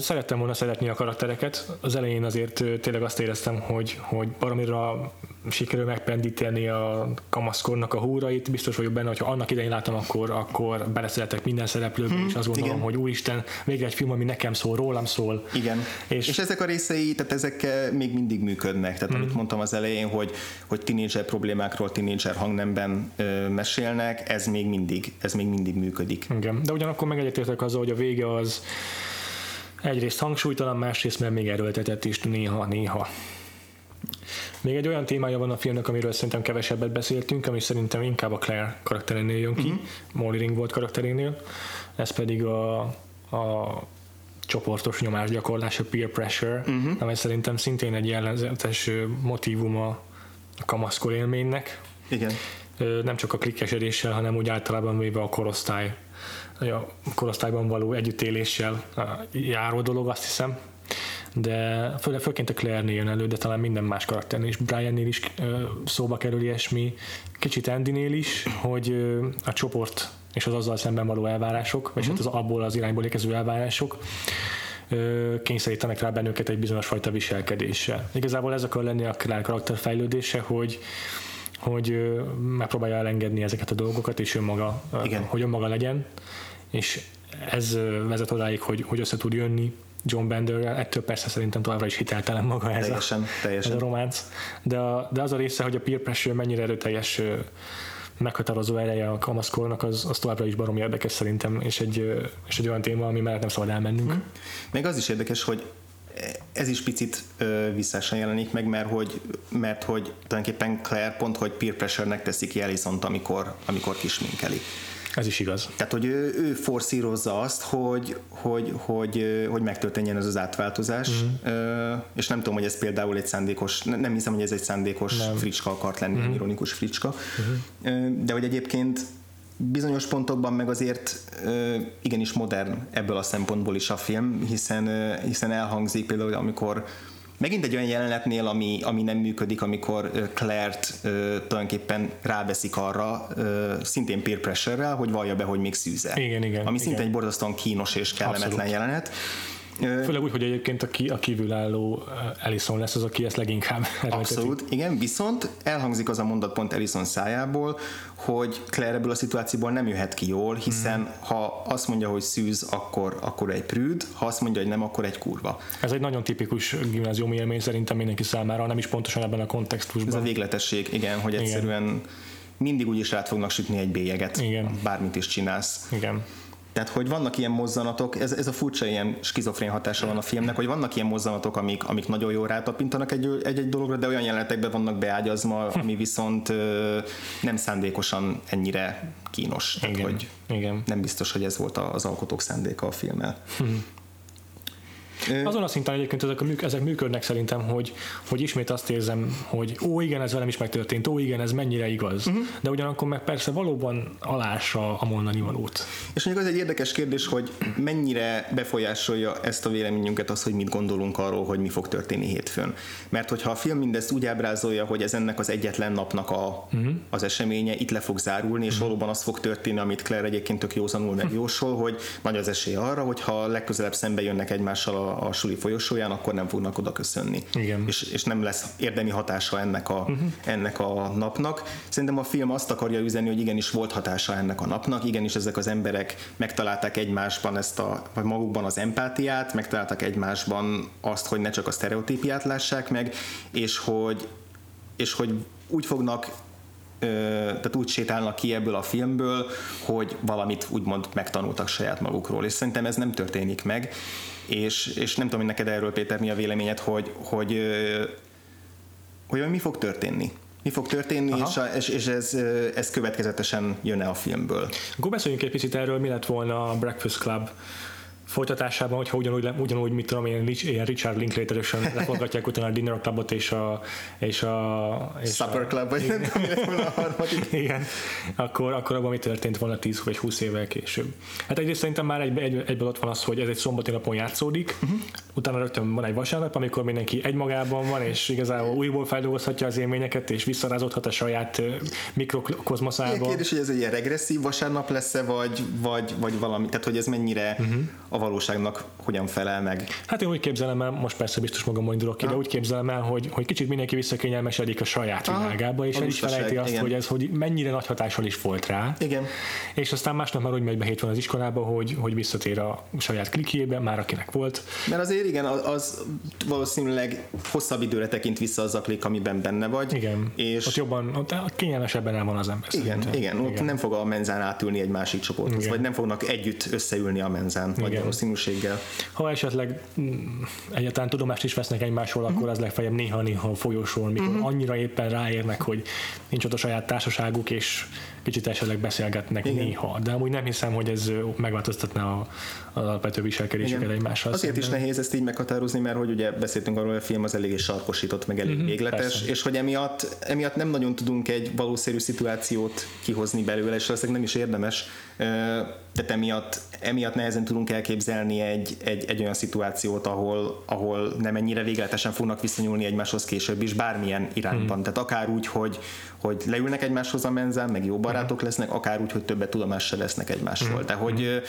Szerettem volna szeretni a karaktereket. Az elején azért tényleg azt éreztem, hogy, hogy baromira sikerül megpendíteni a kamaszkornak a húrait. Biztos vagyok benne, hogy ha annak idején láttam, akkor, akkor beleszeletek minden szereplőbe, és azt gondolom, igen. hogy úristen, végre egy film, ami nekem szól, rólam szól. Igen. És- És, ezek a részei, tehát ezek eh, még mindig működnek. Tehát amit mondtam az elején, hogy, hogy tínédzser problémákról tínédzser hangnemben ö, mesélnek, ez még mindig, ez még mindig működik. Igen. De ugyanakkor meg egyetértek azzal, hogy a vége az egyrészt hangsúlytalan, másrészt mert még erőltetett is néha-néha. Még egy olyan témája van a filmnek, amiről szerintem kevesebbet beszéltünk, ami szerintem inkább a Claire karakterénél jön ki, uh-huh. Molly Ringwald karakterénél, ez pedig a, a csoportos nyomásgyakorlás, a peer pressure, uh-huh. amely szerintem szintén egy jellegzetes ö, motívuma a kamaszkor élménynek, Igen. Nem csak a klikkesedéssel, hanem úgy általában véve a korosztály, a korosztályban való együttéléssel járó dolog, azt hiszem. De főleg, főként a Claire-nél jön elő, de talán minden más karakternél is, Brian-nél is ö, szóba kerül ilyesmi, kicsit Andy-nél is, hogy ö, a csoport és az azzal szemben való elvárások, vagy hát az abból az irányból érkező elvárások kényszerítenek rá bennünket egy bizonyos fajta viselkedéssel. Igazából ez akar lenni a Claire karakterfejlődése, hogy hogy megpróbálja elengedni ezeket a dolgokat, és önmaga, ö, Igen. hogy önmaga legyen, és ez ö, vezet odáig, hogy, hogy össze tud jönni John Benderrel, ettől persze szerintem továbbra is hiteltelen maga ez, teljesen, a, teljesen. ez a románc. De, a, de az a része, hogy a peer pressure mennyire erőteljes meghatározó ereje a kamaszkornak, az, az továbbra is barom érdekes szerintem, és egy, és egy olyan téma, ami mellett nem szabad elmennünk. Mm. Még az is érdekes, hogy ez is picit visszásan jelenik meg, mert hogy, mert hogy tulajdonképpen Claire pont, hogy peer pressure-nek teszi ki Ellison-t, amikor, amikor kisminkeli. Ez is igaz. Tehát, hogy ő, ő forszírozza azt, hogy, hogy, hogy, hogy megtörténjen ez az átváltozás, uh-huh. és nem tudom, hogy ez például egy szándékos, nem hiszem, hogy ez egy szándékos nem. fricska akart lenni, uh-huh. ironikus fricska, uh-huh. de hogy egyébként bizonyos pontokban meg azért igenis modern ebből a szempontból is a film, hiszen, hiszen elhangzik például, amikor Megint egy olyan jelenetnél, ami, ami nem működik, amikor Claire-t uh, tulajdonképpen ráveszik arra, uh, szintén peer pressure-rel, hogy vallja be, hogy még szűze. Igen, igen. Ami igen. szintén egy borzasztóan kínos és kellemetlen Abszolút. jelenet. Főleg úgy, hogy egyébként a, kívülálló Ellison lesz az, aki ezt leginkább Abszolút, igen, viszont elhangzik az a mondat pont Ellison szájából, hogy Claire ebből a szituációból nem jöhet ki jól, hiszen mm. ha azt mondja, hogy szűz, akkor, akkor egy prűd, ha azt mondja, hogy nem, akkor egy kurva. Ez egy nagyon tipikus gimnáziumi élmény szerintem mindenki számára, nem is pontosan ebben a kontextusban. Ez a végletesség, igen, hogy egyszerűen igen. mindig úgy is rá fognak sütni egy bélyeget, igen. bármit is csinálsz. Igen. Tehát, hogy vannak ilyen mozzanatok, ez, ez a furcsa ilyen skizofrén hatása van a filmnek, hogy vannak ilyen mozzanatok, amik, amik nagyon jól rátapintanak egy, egy-egy dologra, de olyan jelenetekben vannak beágyazva, ami viszont ö, nem szándékosan ennyire kínos. Tehát, Igen. hogy Igen. nem biztos, hogy ez volt az alkotók szándéka a filmmel. Azon a szinten egyébként ezek, a ezek működnek szerintem, hogy, hogy ismét azt érzem, hogy ó igen, ez velem is megtörtént, ó igen, ez mennyire igaz. Uh-huh. De ugyanakkor meg persze valóban alása a mondani valót. És mondjuk az egy érdekes kérdés, hogy mennyire befolyásolja ezt a véleményünket az, hogy mit gondolunk arról, hogy mi fog történni hétfőn. Mert hogyha a film mindezt úgy ábrázolja, hogy ez ennek az egyetlen napnak a, uh-huh. az eseménye, itt le fog zárulni, és uh-huh. valóban az fog történni, amit Claire egyébként tök józanul megjósol, hogy nagy az esély arra, hogy ha legközelebb szembe jönnek egymással a a suli folyosóján, akkor nem fognak oda köszönni. Igen. És, és nem lesz érdemi hatása ennek a, uh-huh. ennek a napnak. Szerintem a film azt akarja üzenni, hogy igenis volt hatása ennek a napnak, igenis ezek az emberek megtalálták egymásban ezt a, vagy magukban az empátiát, megtalálták egymásban azt, hogy ne csak a sztereotípiát lássák meg, és hogy, és hogy úgy fognak tehát úgy sétálnak ki ebből a filmből, hogy valamit úgymond megtanultak saját magukról, és szerintem ez nem történik meg, és, és nem tudom, hogy neked erről, Péter, mi a véleményed, hogy, hogy, hogy mi fog történni? Mi fog történni, és, a, és, és ez, ez következetesen jön-e a filmből? Akkor beszéljünk egy picit erről, mi lett volna a Breakfast Club folytatásában, hogyha ugyanúgy, ugyanúgy mit tudom én, ilyen Richard Linklater-ösen leforgatják utána a Dinner Clubot és a, és a és Supper a, Club, vagy nem tudom, a harmadik. Igen, akkor, akkor abban mi történt volna 10 vagy 20 évvel később. Hát egyrészt szerintem már egy, egy, egyből ott van az, hogy ez egy szombati napon játszódik, uh-huh. utána rögtön van egy vasárnap, amikor mindenki egymagában van, és igazából újból feldolgozhatja az élményeket, és visszarázódhat a saját mikrokozmoszába. Kérdés, hogy ez egy ilyen regresszív vasárnap lesz-e, vagy, vagy, vagy valami, tehát hogy ez mennyire uh-huh. a valóságnak hogyan felel meg. Hát én úgy képzelem el, most persze biztos magam indulok ki, de úgy képzelem el, hogy, hogy kicsit mindenki visszakényelmesedik a saját ha, világába, és el is felejti azt, igen. hogy ez hogy mennyire nagy hatással is volt rá. Igen. És aztán másnap már úgy megy be hétfőn az iskolába, hogy, hogy visszatér a saját klikjébe, már akinek volt. Mert azért igen, az, az valószínűleg hosszabb időre tekint vissza az a klik, amiben benne vagy. Igen. És ott jobban, ott kényelmesebben el van az ember. Igen, igen, igen, ott nem fog a menzán átülni egy másik csoporthoz, vagy nem fognak együtt összeülni a menzán, vagy valószínűséggel. Ha esetleg mm, egyáltalán tudomást is vesznek egymásról, uh-huh. akkor az legfeljebb néha-néha a folyosón, mikor uh-huh. annyira éppen ráérnek, hogy nincs ott a saját társaságuk, és kicsit esetleg beszélgetnek Igen. néha. De amúgy nem hiszem, hogy ez megváltoztatná a, az alapvető viselkedésüket egymással. Azért szemben. is nehéz ezt így meghatározni, mert hogy ugye beszéltünk arról, hogy a film az eléggé sarkosított, meg elég uh-huh, végletes, persze. és hogy emiatt, emiatt nem nagyon tudunk egy valószerű szituációt kihozni belőle, és valószínűleg nem is érdemes, tehát emiatt, emiatt nehezen tudunk elképzelni egy, egy, egy olyan szituációt, ahol, ahol nem ennyire végletesen fognak viszonyulni egymáshoz később is, bármilyen irányban. Hmm. Tehát akár úgy, hogy, hogy leülnek egymáshoz a menzán, meg jó barátok hmm. lesznek, akár úgy, hogy többet tudomással lesznek egymásról. De hogy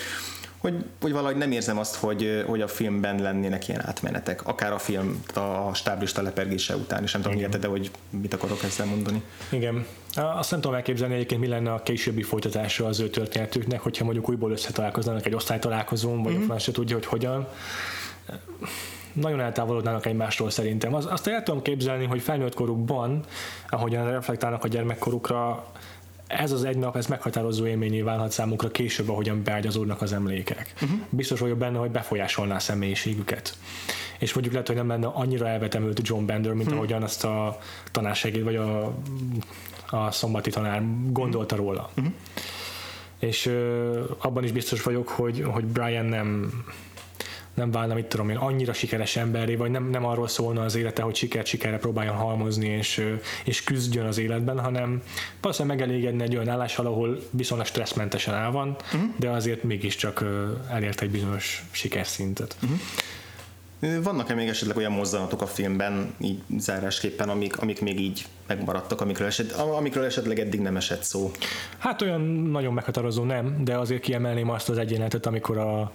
hogy, hogy valahogy nem érzem azt, hogy, hogy a filmben lennének ilyen átmenetek. Akár a film a stáblista lepergése után, és nem tudom, de hogy mit akarok ezzel mondani. Igen. Azt nem tudom elképzelni egyébként, mi lenne a későbbi folytatása az ő történetüknek, hogyha mondjuk újból összetalálkoznának egy osztálytalálkozón, vagy mm-hmm. a se tudja, hogy hogyan nagyon eltávolodnának egymástól szerintem. Az, azt el tudom képzelni, hogy felnőtt korukban, ahogyan reflektálnak a gyermekkorukra, ez az egy nap, ez meghatározó élményé válhat számukra később, ahogyan beágyazódnak az emlékek. Uh-huh. Biztos vagyok benne, hogy befolyásolná a személyiségüket. És mondjuk lehet, hogy nem lenne annyira elvetemült John Bender, mint uh-huh. ahogyan azt a tanársegéd, vagy a, a szombati tanár gondolta róla. Uh-huh. És ö, abban is biztos vagyok, hogy, hogy Brian nem nem válna, mit tudom én, annyira sikeres emberré, vagy nem, nem arról szólna az élete, hogy sikert sikerre próbáljon halmozni, és, és küzdjön az életben, hanem valószínűleg megelégedne egy olyan állással, ahol viszonylag stresszmentesen el van, uh-huh. de azért mégiscsak elért egy bizonyos sikerszintet. Uh-huh. Vannak-e még esetleg olyan mozzanatok a filmben, így zárásképpen, amik, amik még így megmaradtak, amikről, eset, amikről esetleg eddig nem esett szó? Hát olyan nagyon meghatározó nem, de azért kiemelném azt az egyenletet, amikor a,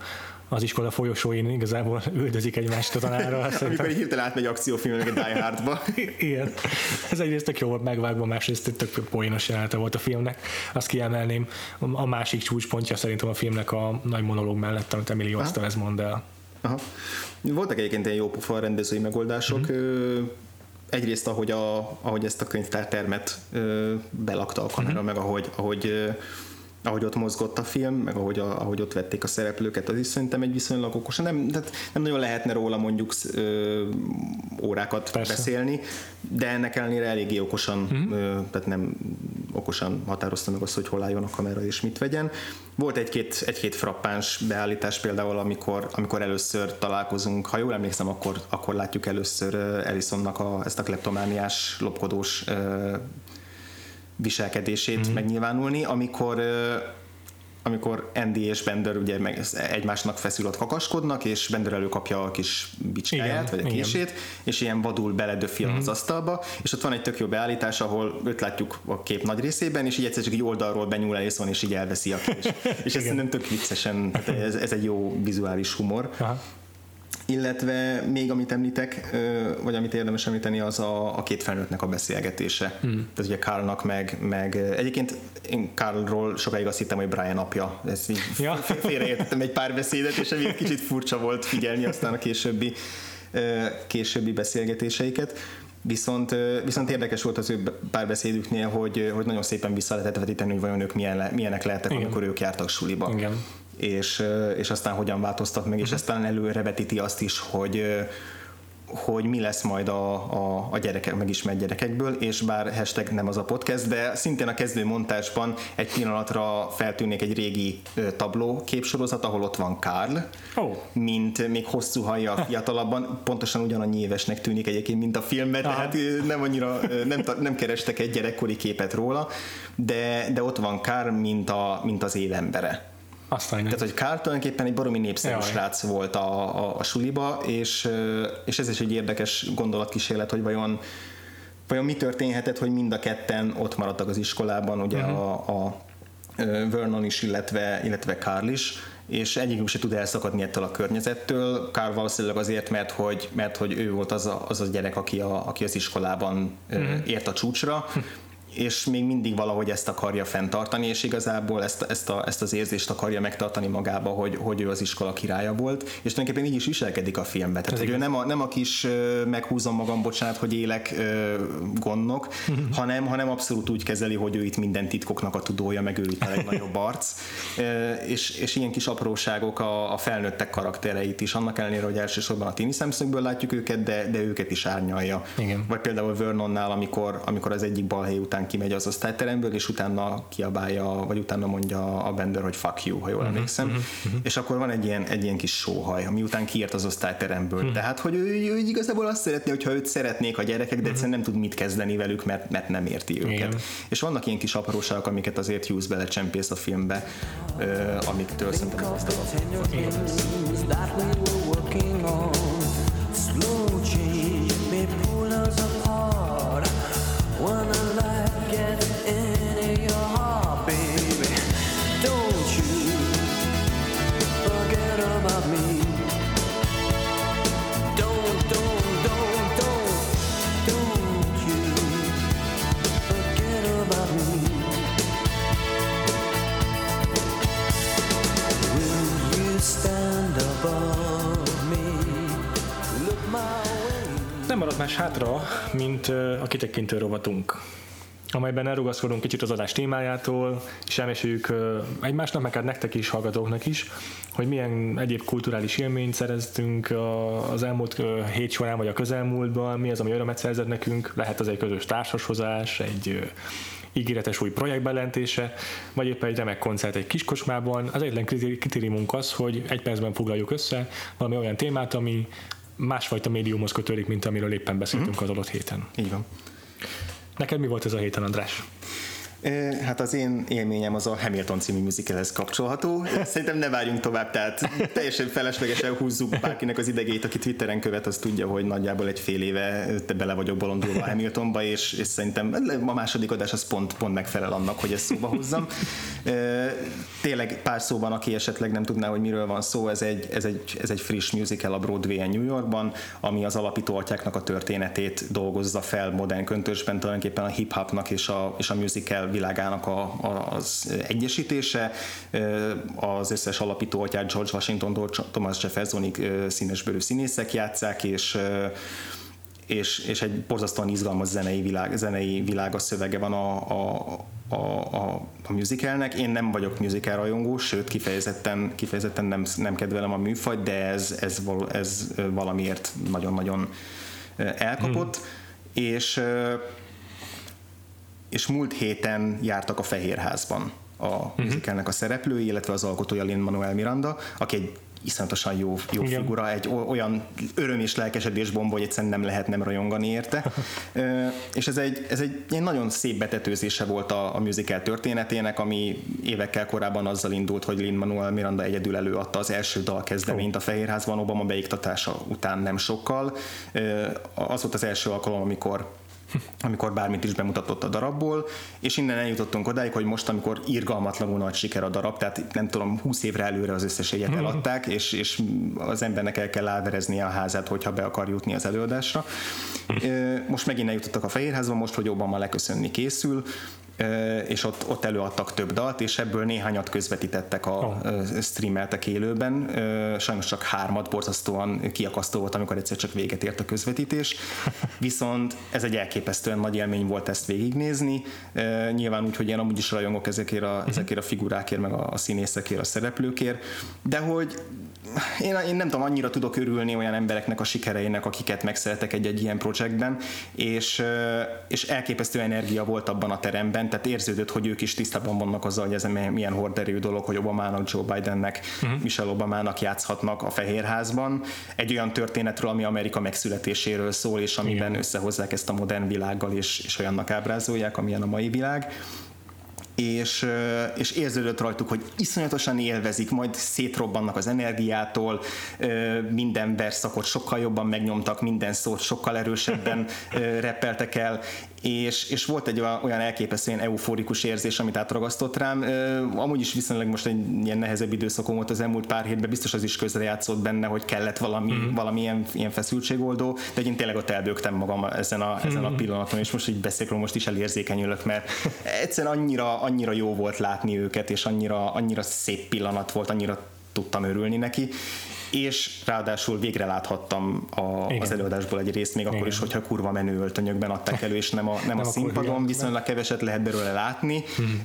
az iskola folyosóin igazából üldözik egymást a tanárral. Amikor egy hirtelen átmegy akciófilm, egy Die Hardba. Igen. Ez egyrészt tök jó volt megvágva, másrészt tök poénos jelenete volt a filmnek. Azt kiemelném. A másik csúcspontja szerintem a filmnek a nagy monológ mellett, amit Emilio ez mond el. Aha. Voltak egyébként ilyen jó pofa rendezői megoldások. Mm-hmm. Egyrészt, ahogy, a, ahogy ezt a könyvtártermet belakta a kamera, mm-hmm. meg ahogy, ahogy ahogy ott mozgott a film, meg ahogy, a, ahogy ott vették a szereplőket, az is szerintem egy viszonylag okosan. Nem, tehát nem nagyon lehetne róla mondjuk ö, órákat Persze. beszélni, de ennek ellenére eléggé okosan, mm-hmm. ö, tehát nem okosan határozta meg azt, hogy hol álljon a kamera és mit vegyen. Volt egy-két, egy-két frappáns beállítás például, amikor, amikor először találkozunk, ha jól emlékszem, akkor, akkor látjuk először Ellisonnak a, ezt a kleptomániás, lopkodós viselkedését mm-hmm. megnyilvánulni, amikor amikor Andy és Bender ugye meg egymásnak feszülött kakaskodnak, és Bender előkapja a kis bicskáját, vagy a kését, igen. és ilyen vadul beledöfi mm-hmm. az asztalba, és ott van egy tök jó beállítás, ahol őt látjuk a kép nagy részében, és így egyszer csak egy oldalról benyúl Ellison, és így elveszi a kés. és ez nem tök viccesen, ez, ez egy jó vizuális humor. Aha illetve még amit említek, vagy amit érdemes említeni, az a, a két felnőttnek a beszélgetése. Mm. Tehát ugye Carlnak meg, meg egyébként én Carlról sokáig azt hittem, hogy Brian apja. Ezt így ja. félreértettem egy pár beszédet, és egy kicsit furcsa volt figyelni aztán a későbbi, későbbi beszélgetéseiket. Viszont, viszont érdekes volt az ő párbeszédüknél, hogy, hogy nagyon szépen vissza lehetett vetíteni, hogy vajon ők milyen, milyenek lehettek, Igen. amikor ők jártak suliba. Igen és, és aztán hogyan változtat meg, és mhm. aztán előrevetíti azt is, hogy hogy mi lesz majd a, a, a gyerekek, megismert gyerekekből, és bár hashtag nem az a podcast, de szintén a kezdő montásban egy pillanatra feltűnik egy régi tabló képsorozat, ahol ott van Karl, oh. mint még hosszú haja fiatalabban, pontosan ugyanannyi évesnek tűnik egyébként, mint a filmben, ah. tehát nem annyira, nem, nem kerestek egy gyerekkori képet róla, de, de ott van Karl, mint, a, mint az évembere. Aztán Tehát, hogy Carl tulajdonképpen egy baromi népszerű Jaj. srác volt a, a, a suliba, és, és ez is egy érdekes gondolatkísérlet, hogy vajon, vajon mi történhetett, hogy mind a ketten ott maradtak az iskolában, ugye uh-huh. a, a Vernon is, illetve, illetve Carl is, és egyikük se tud elszakadni ettől a környezettől. Carl valószínűleg azért, mert hogy, mert hogy ő volt az a, az a gyerek, aki, a, aki az iskolában uh-huh. ért a csúcsra, és még mindig valahogy ezt akarja fenntartani, és igazából ezt, ezt, a, ezt az érzést akarja megtartani magába, hogy, hogy ő az iskola királya volt, és tulajdonképpen így is viselkedik a filmben. Tehát, hogy ő nem a, nem a kis meghúzom magam, bocsánat, hogy élek gondnok, hanem, hanem abszolút úgy kezeli, hogy ő itt minden titkoknak a tudója, meg ő itt a legnagyobb arc. és, és ilyen kis apróságok a, a felnőttek karaktereit is, annak ellenére, hogy elsősorban a tini szemszögből látjuk őket, de, de őket is árnyalja. Igen. Vagy például Vernonnál, amikor, amikor az egyik balhely után kimegy az osztályteremből, és utána kiabálja, vagy utána mondja a Bender, hogy fuck you, ha jól uh-huh, emlékszem. Uh-huh, uh-huh. És akkor van egy ilyen, egy ilyen kis sóhaj, ami után kiért az osztályteremből. Uh-huh. Tehát, hogy ő, ő, igazából azt szeretné, hogyha őt szeretnék a gyerekek, de uh-huh. egyszerűen nem tud mit kezdeni velük, mert, mert nem érti őket. Igen. És vannak ilyen kis apróságok, amiket azért Hughes belecsempész a filmbe, amiktől szerintem azt a más hátra, mint a kitekintő rovatunk amelyben elrugaszkodunk kicsit az adás témájától, és elmeséljük egymásnak, meg hát nektek is, hallgatóknak is, hogy milyen egyéb kulturális élményt szereztünk az elmúlt hét során, vagy a közelmúltban, mi az, ami örömet szerzett nekünk, lehet az egy közös társashozás, egy ígéretes új projekt bejelentése, vagy éppen egy remek koncert egy kiskocsmában. Az egyetlen kritériumunk az, hogy egy percben foglaljuk össze valami olyan témát, ami másfajta médiumhoz kötődik, mint amiről éppen beszéltünk mm-hmm. az adott héten. Így van. Neked mi volt ez a héten, András? Hát az én élményem az a Hamilton című musicalhez kapcsolható. Szerintem ne várjunk tovább, tehát teljesen feleslegesen húzzuk bárkinek az idegét, aki Twitteren követ, az tudja, hogy nagyjából egy fél éve bele vagyok bolondulva Hamiltonba, és, és szerintem a második adás az pont, pont megfelel annak, hogy ezt szóba hozzam. Tényleg pár szóban, aki esetleg nem tudná, hogy miről van szó, ez egy, ez egy, ez egy friss musical a Broadway-en New Yorkban, ami az alapító atyáknak a történetét dolgozza fel modern köntösben, tulajdonképpen a hip-hopnak és a, és a musical világának a, a, az egyesítése. Az összes alapító atyát George Washington, Thomas Jeffersonig színesbőrű színészek játszák, és és, és egy borzasztóan izgalmas zenei világ, zenei világ a szövege van a, a, a, a, a musicalnek. Én nem vagyok musical rajongó, sőt kifejezetten, kifejezetten nem, nem kedvelem a műfajt, de ez, ez, val, ez valamiért nagyon-nagyon elkapott. Hmm. És és múlt héten jártak a Fehérházban a uh-huh. musicalnek a szereplői, illetve az alkotója Lin-Manuel Miranda, aki egy iszonyatosan jó, jó figura, egy olyan öröm és lelkesedés bomba, hogy egyszerűen nem lehet nem rajongani érte. és ez egy, ez egy egy nagyon szép betetőzése volt a, a musical történetének, ami évekkel korábban azzal indult, hogy Lin-Manuel Miranda egyedül előadta az első dalkezdeményt a Fehérházban, Obama beiktatása után nem sokkal. az volt az első alkalom, amikor amikor bármit is bemutatott a darabból, és innen eljutottunk odáig, hogy most, amikor irgalmatlanul nagy siker a darab, tehát nem tudom, 20 évre előre az összes egyet mhm. eladták, és, és az embernek el kell ávereznie a házát, hogyha be akar jutni az előadásra. Most megint eljutottak a Fehérházba, most, hogy Obama leköszönni készül, és ott, ott előadtak több dalt, és ebből néhányat közvetítettek a oh. streameltek élőben. Sajnos csak hármat borzasztóan kiakasztó volt, amikor egyszer csak véget ért a közvetítés. Viszont ez egy elképesztően nagy élmény volt ezt végignézni. Nyilván úgy, hogy én amúgy is rajongok ezekért a, uh-huh. ezekért a figurákért, meg a, a színészekért, a szereplőkért, de hogy én, én nem tudom, annyira tudok örülni olyan embereknek a sikereinek, akiket megszeretek egy-egy ilyen projektben, és, és elképesztő energia volt abban a teremben, tehát érződött, hogy ők is tisztában vannak azzal, hogy ez milyen horderő dolog, hogy Obamának, Joe Bidennek, uh-huh. Michelle Obamának játszhatnak a Fehérházban. Egy olyan történetről, ami Amerika megszületéséről szól, és amiben Igen. összehozzák ezt a modern világgal, és, és olyannak ábrázolják, amilyen a mai világ és, és érződött rajtuk, hogy iszonyatosan élvezik, majd szétrobbannak az energiától, minden verszakot sokkal jobban megnyomtak, minden szót sokkal erősebben repeltek el, és, és volt egy olyan elképesztően euforikus érzés, amit átragasztott rám. Amúgy is viszonylag most egy ilyen nehezebb időszakom volt az elmúlt pár hétben, biztos az is közrejátszott benne, hogy kellett valami, mm-hmm. valami ilyen, ilyen feszültségoldó, de én tényleg ott elbőgtem magam ezen a, ezen a mhm. pillanaton, és most így beszélek, most is elérzékenyülök, mert egyszerűen annyira, annyira jó volt látni őket, és annyira, annyira szép pillanat volt, annyira tudtam örülni neki, és ráadásul végre láthattam a, az előadásból egy részt, még Igen. akkor is, hogyha kurva menő öltönyökben adták elő, és nem a, nem nem a színpadon, viszonylag keveset lehet belőle látni. Hmm.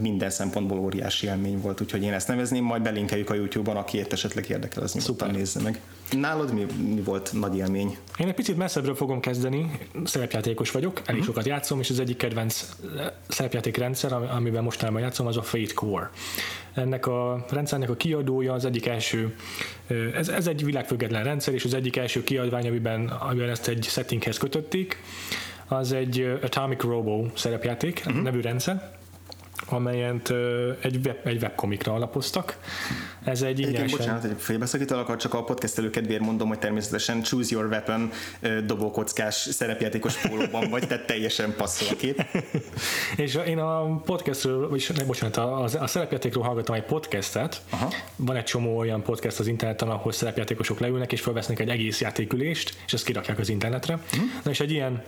Minden szempontból óriási élmény volt, úgyhogy én ezt nevezném, majd belinkeljük a YouTube-on, aki esetleg érdekel, az nyugodtan nézze meg. Nálad mi, mi volt nagy élmény? Én egy picit messzebbről fogom kezdeni, szerepjátékos vagyok, elég uh-huh. sokat játszom, és az egyik kedvenc szerepjátékrendszer, amiben mostanában játszom, az a Fate Core. Ennek a rendszernek a kiadója az egyik első, ez, ez egy világfüggetlen rendszer, és az egyik első kiadvány, amiben, amiben ezt egy settinghez kötötték, az egy Atomic Robo szerepjáték uh-huh. nevű rendszer, amelyet egy, web, egy webkomikra alapoztak. Ez egy ingyenesen... Bocsánat, egy félbeszakítalak, csak a podcast előkedvéért mondom, hogy természetesen Choose Your Weapon dobókockás szerepjátékos pólóban vagy, tehát teljesen passzol a kép. És én a podcastről, vagyis ne, bocsánat, a, a szerepjátékról hallgattam egy podcastet. Aha. Van egy csomó olyan podcast az interneten, ahol szerepjátékosok leülnek és felvesznek egy egész játékülést, és ezt kirakják az internetre. Uh-huh. Na és egy ilyen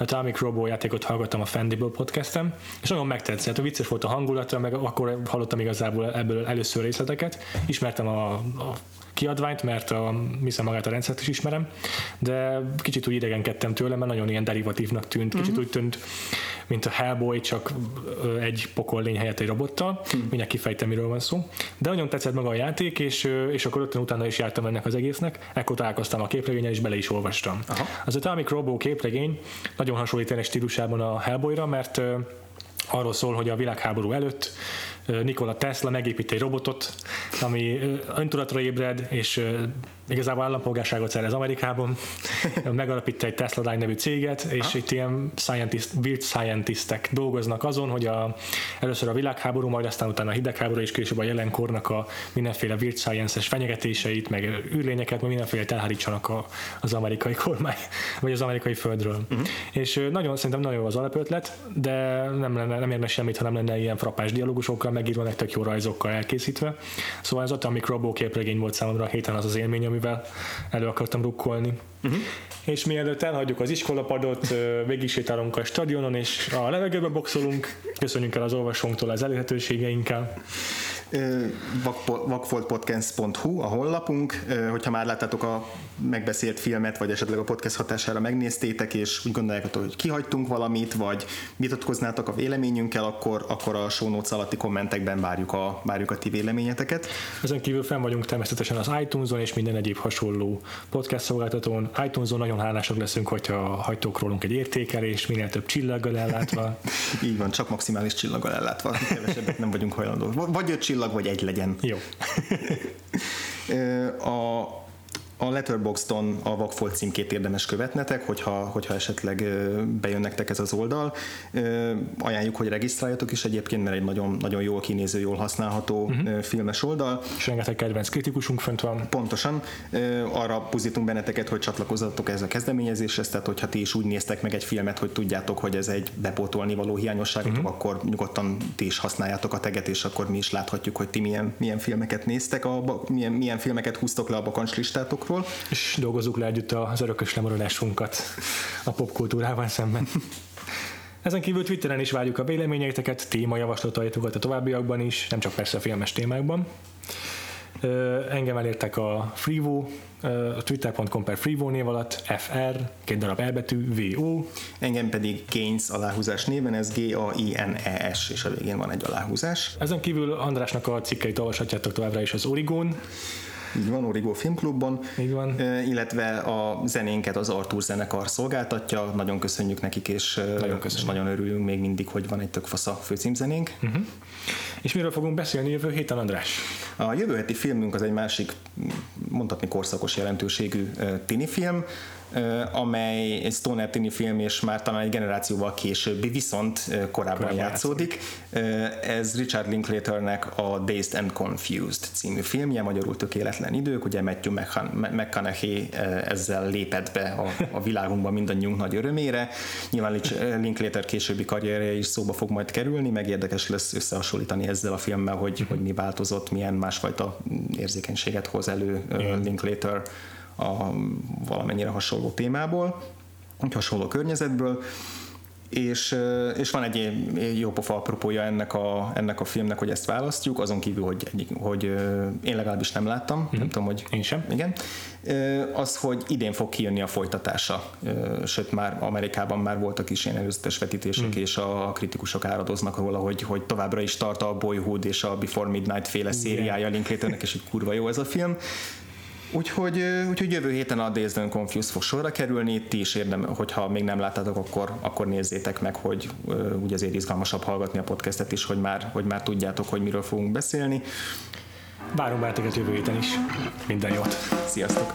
Atomic Robo játékot hallgattam a Fendible podcastem, és nagyon megtetszett, a vicces volt a hangulata, meg akkor hallottam igazából ebből először részleteket, ismertem a, a kiadványt, mert a, hiszem magát a rendszert is ismerem, de kicsit úgy idegenkedtem tőle, mert nagyon ilyen derivatívnak tűnt, kicsit mm-hmm. úgy tűnt, mint a Hellboy, csak egy pokollény helyett egy robottal, mm. mindjárt kifejtem, miről van szó. De nagyon tetszett maga a játék, és, és akkor rögtön utána is jártam ennek az egésznek, ekkor találkoztam a képregényel, és bele is olvastam. Aha. Az Atomic Robo képregény nagyon hasonlít egy stílusában a Hellboyra, mert arról szól, hogy a világháború előtt Nikola Tesla megépít egy robotot, ami öntudatra ébred, és igazából állampolgárságot szerez Amerikában, megalapít egy Tesla Line nevű céget, és ha. itt ilyen scientist, weird scientistek dolgoznak azon, hogy a, először a világháború, majd aztán utána a hidegháború, és később a jelenkornak a mindenféle weird science-es fenyegetéseit, meg űrlényeket, meg mindenféle elhárítsanak a, az amerikai kormány, vagy az amerikai földről. Uh-huh. És nagyon, szerintem nagyon jó az alapötlet, de nem, lenne, nem érne semmit, ha nem lenne ilyen frappás dialógusokkal megírva, nektek jó rajzokkal elkészítve. Szóval ez Atomic Robo képregény volt számomra a héten az az élmény, ami amivel elő akartam rukkolni. Uh-huh. És mielőtt elhagyjuk az iskolapadot, végigsétálunk a stadionon, és a levegőbe boxolunk, köszönjük el az olvasónktól az elérhetőségeinkkel vakfoltpodcast.hu a honlapunk, hogyha már láttátok a megbeszélt filmet, vagy esetleg a podcast hatására megnéztétek, és úgy gondolják, hogy kihagytunk valamit, vagy vitatkoznátok a véleményünkkel, akkor, akkor a show notes alatti kommentekben várjuk a, várjuk a ti véleményeteket. Ezen kívül fenn vagyunk természetesen az iTunes-on és minden egyéb hasonló podcast szolgáltatón. iTunes-on nagyon hálásak leszünk, hogyha hagytok rólunk egy értékelés, minél több csillaggal ellátva. Így van, csak maximális csillaggal ellátva, kevesebbet nem vagyunk hajlandók. Vagy öt csillag, vagy egy legyen. Jó. a, a Letterboxdon a Vakfolt címkét érdemes követnetek, hogyha, hogyha esetleg bejön nektek ez az oldal. Ajánljuk, hogy regisztráljatok is egyébként, mert egy nagyon, nagyon jól kinéző, jól használható uh-huh. filmes oldal. És rengeteg kedvenc kritikusunk fönt van. Pontosan. Arra pusztítunk benneteket, hogy csatlakozzatok ez a kezdeményezéshez, tehát hogyha ti is úgy néztek meg egy filmet, hogy tudjátok, hogy ez egy bepótolni való hiányosságotok, uh-huh. akkor nyugodtan ti is használjátok a teget, és akkor mi is láthatjuk, hogy ti milyen, milyen filmeket néztek, a, milyen, milyen filmeket húztok le a bakancslistátok popkultúrákról. És dolgozzuk le együtt az örökös lemaradásunkat a popkultúrával szemben. Ezen kívül Twitteren is várjuk a véleményeiteket, témajavaslataitokat a továbbiakban is, nem csak persze a filmes témákban. Engem elértek a Freevo, a twitter.com per Freevo név alatt, FR, két darab elbetű, VO. Engem pedig Gaines aláhúzás néven, ez G-A-I-N-E-S, és a végén van egy aláhúzás. Ezen kívül Andrásnak a cikkeit olvashatjátok továbbra is az Origon, így van, Origo Filmklubban. Így van. Illetve a zenénket az Artur zenekar szolgáltatja, nagyon köszönjük nekik, és nagyon, és nagyon örülünk még mindig, hogy van egy tök fasz a főcímzenénk. Uh-huh. És miről fogunk beszélni jövő héten, András? A jövő heti filmünk az egy másik, mondhatni korszakos jelentőségű tini film, amely egy Stoner tini film, és már talán egy generációval későbbi, viszont korábban korábban játszódik. Ez Richard Linklaternek a Dazed and Confused című filmje, magyarul tökéletlen idők, ugye Matthew McConaughey ezzel lépett be a, a világunkba mindannyiunk nagy örömére. Nyilván Linklater későbbi karrierje is szóba fog majd kerülni, meg érdekes lesz összehasonlítani ezzel a filmmel, hogy, hogy mi változott, milyen másfajta érzékenységet hoz elő Linklater a valamennyire hasonló témából, egy hasonló környezetből, és, és van egy jó pofa apropója ennek a, ennek a filmnek, hogy ezt választjuk, azon kívül, hogy, hogy én legalábbis nem láttam, mm-hmm. nem tudom, hogy én sem. Igen. Az, hogy idén fog kijönni a folytatása, sőt már Amerikában már voltak is ilyen előzetes vetítések, mm. és a kritikusok áradoznak róla, hogy, hogy továbbra is tart a Boyhood és a Before Midnight féle szériája Linklaternek, és hogy kurva jó ez a film. Úgyhogy, úgyhogy jövő héten a Days Done Confused fog sorra kerülni, ti is érdem, hogyha még nem láttátok, akkor, akkor nézzétek meg, hogy úgy azért izgalmasabb hallgatni a podcastet is, hogy már, hogy már tudjátok, hogy miről fogunk beszélni. Várunk benneteket jövő héten is. Minden jót! Sziasztok!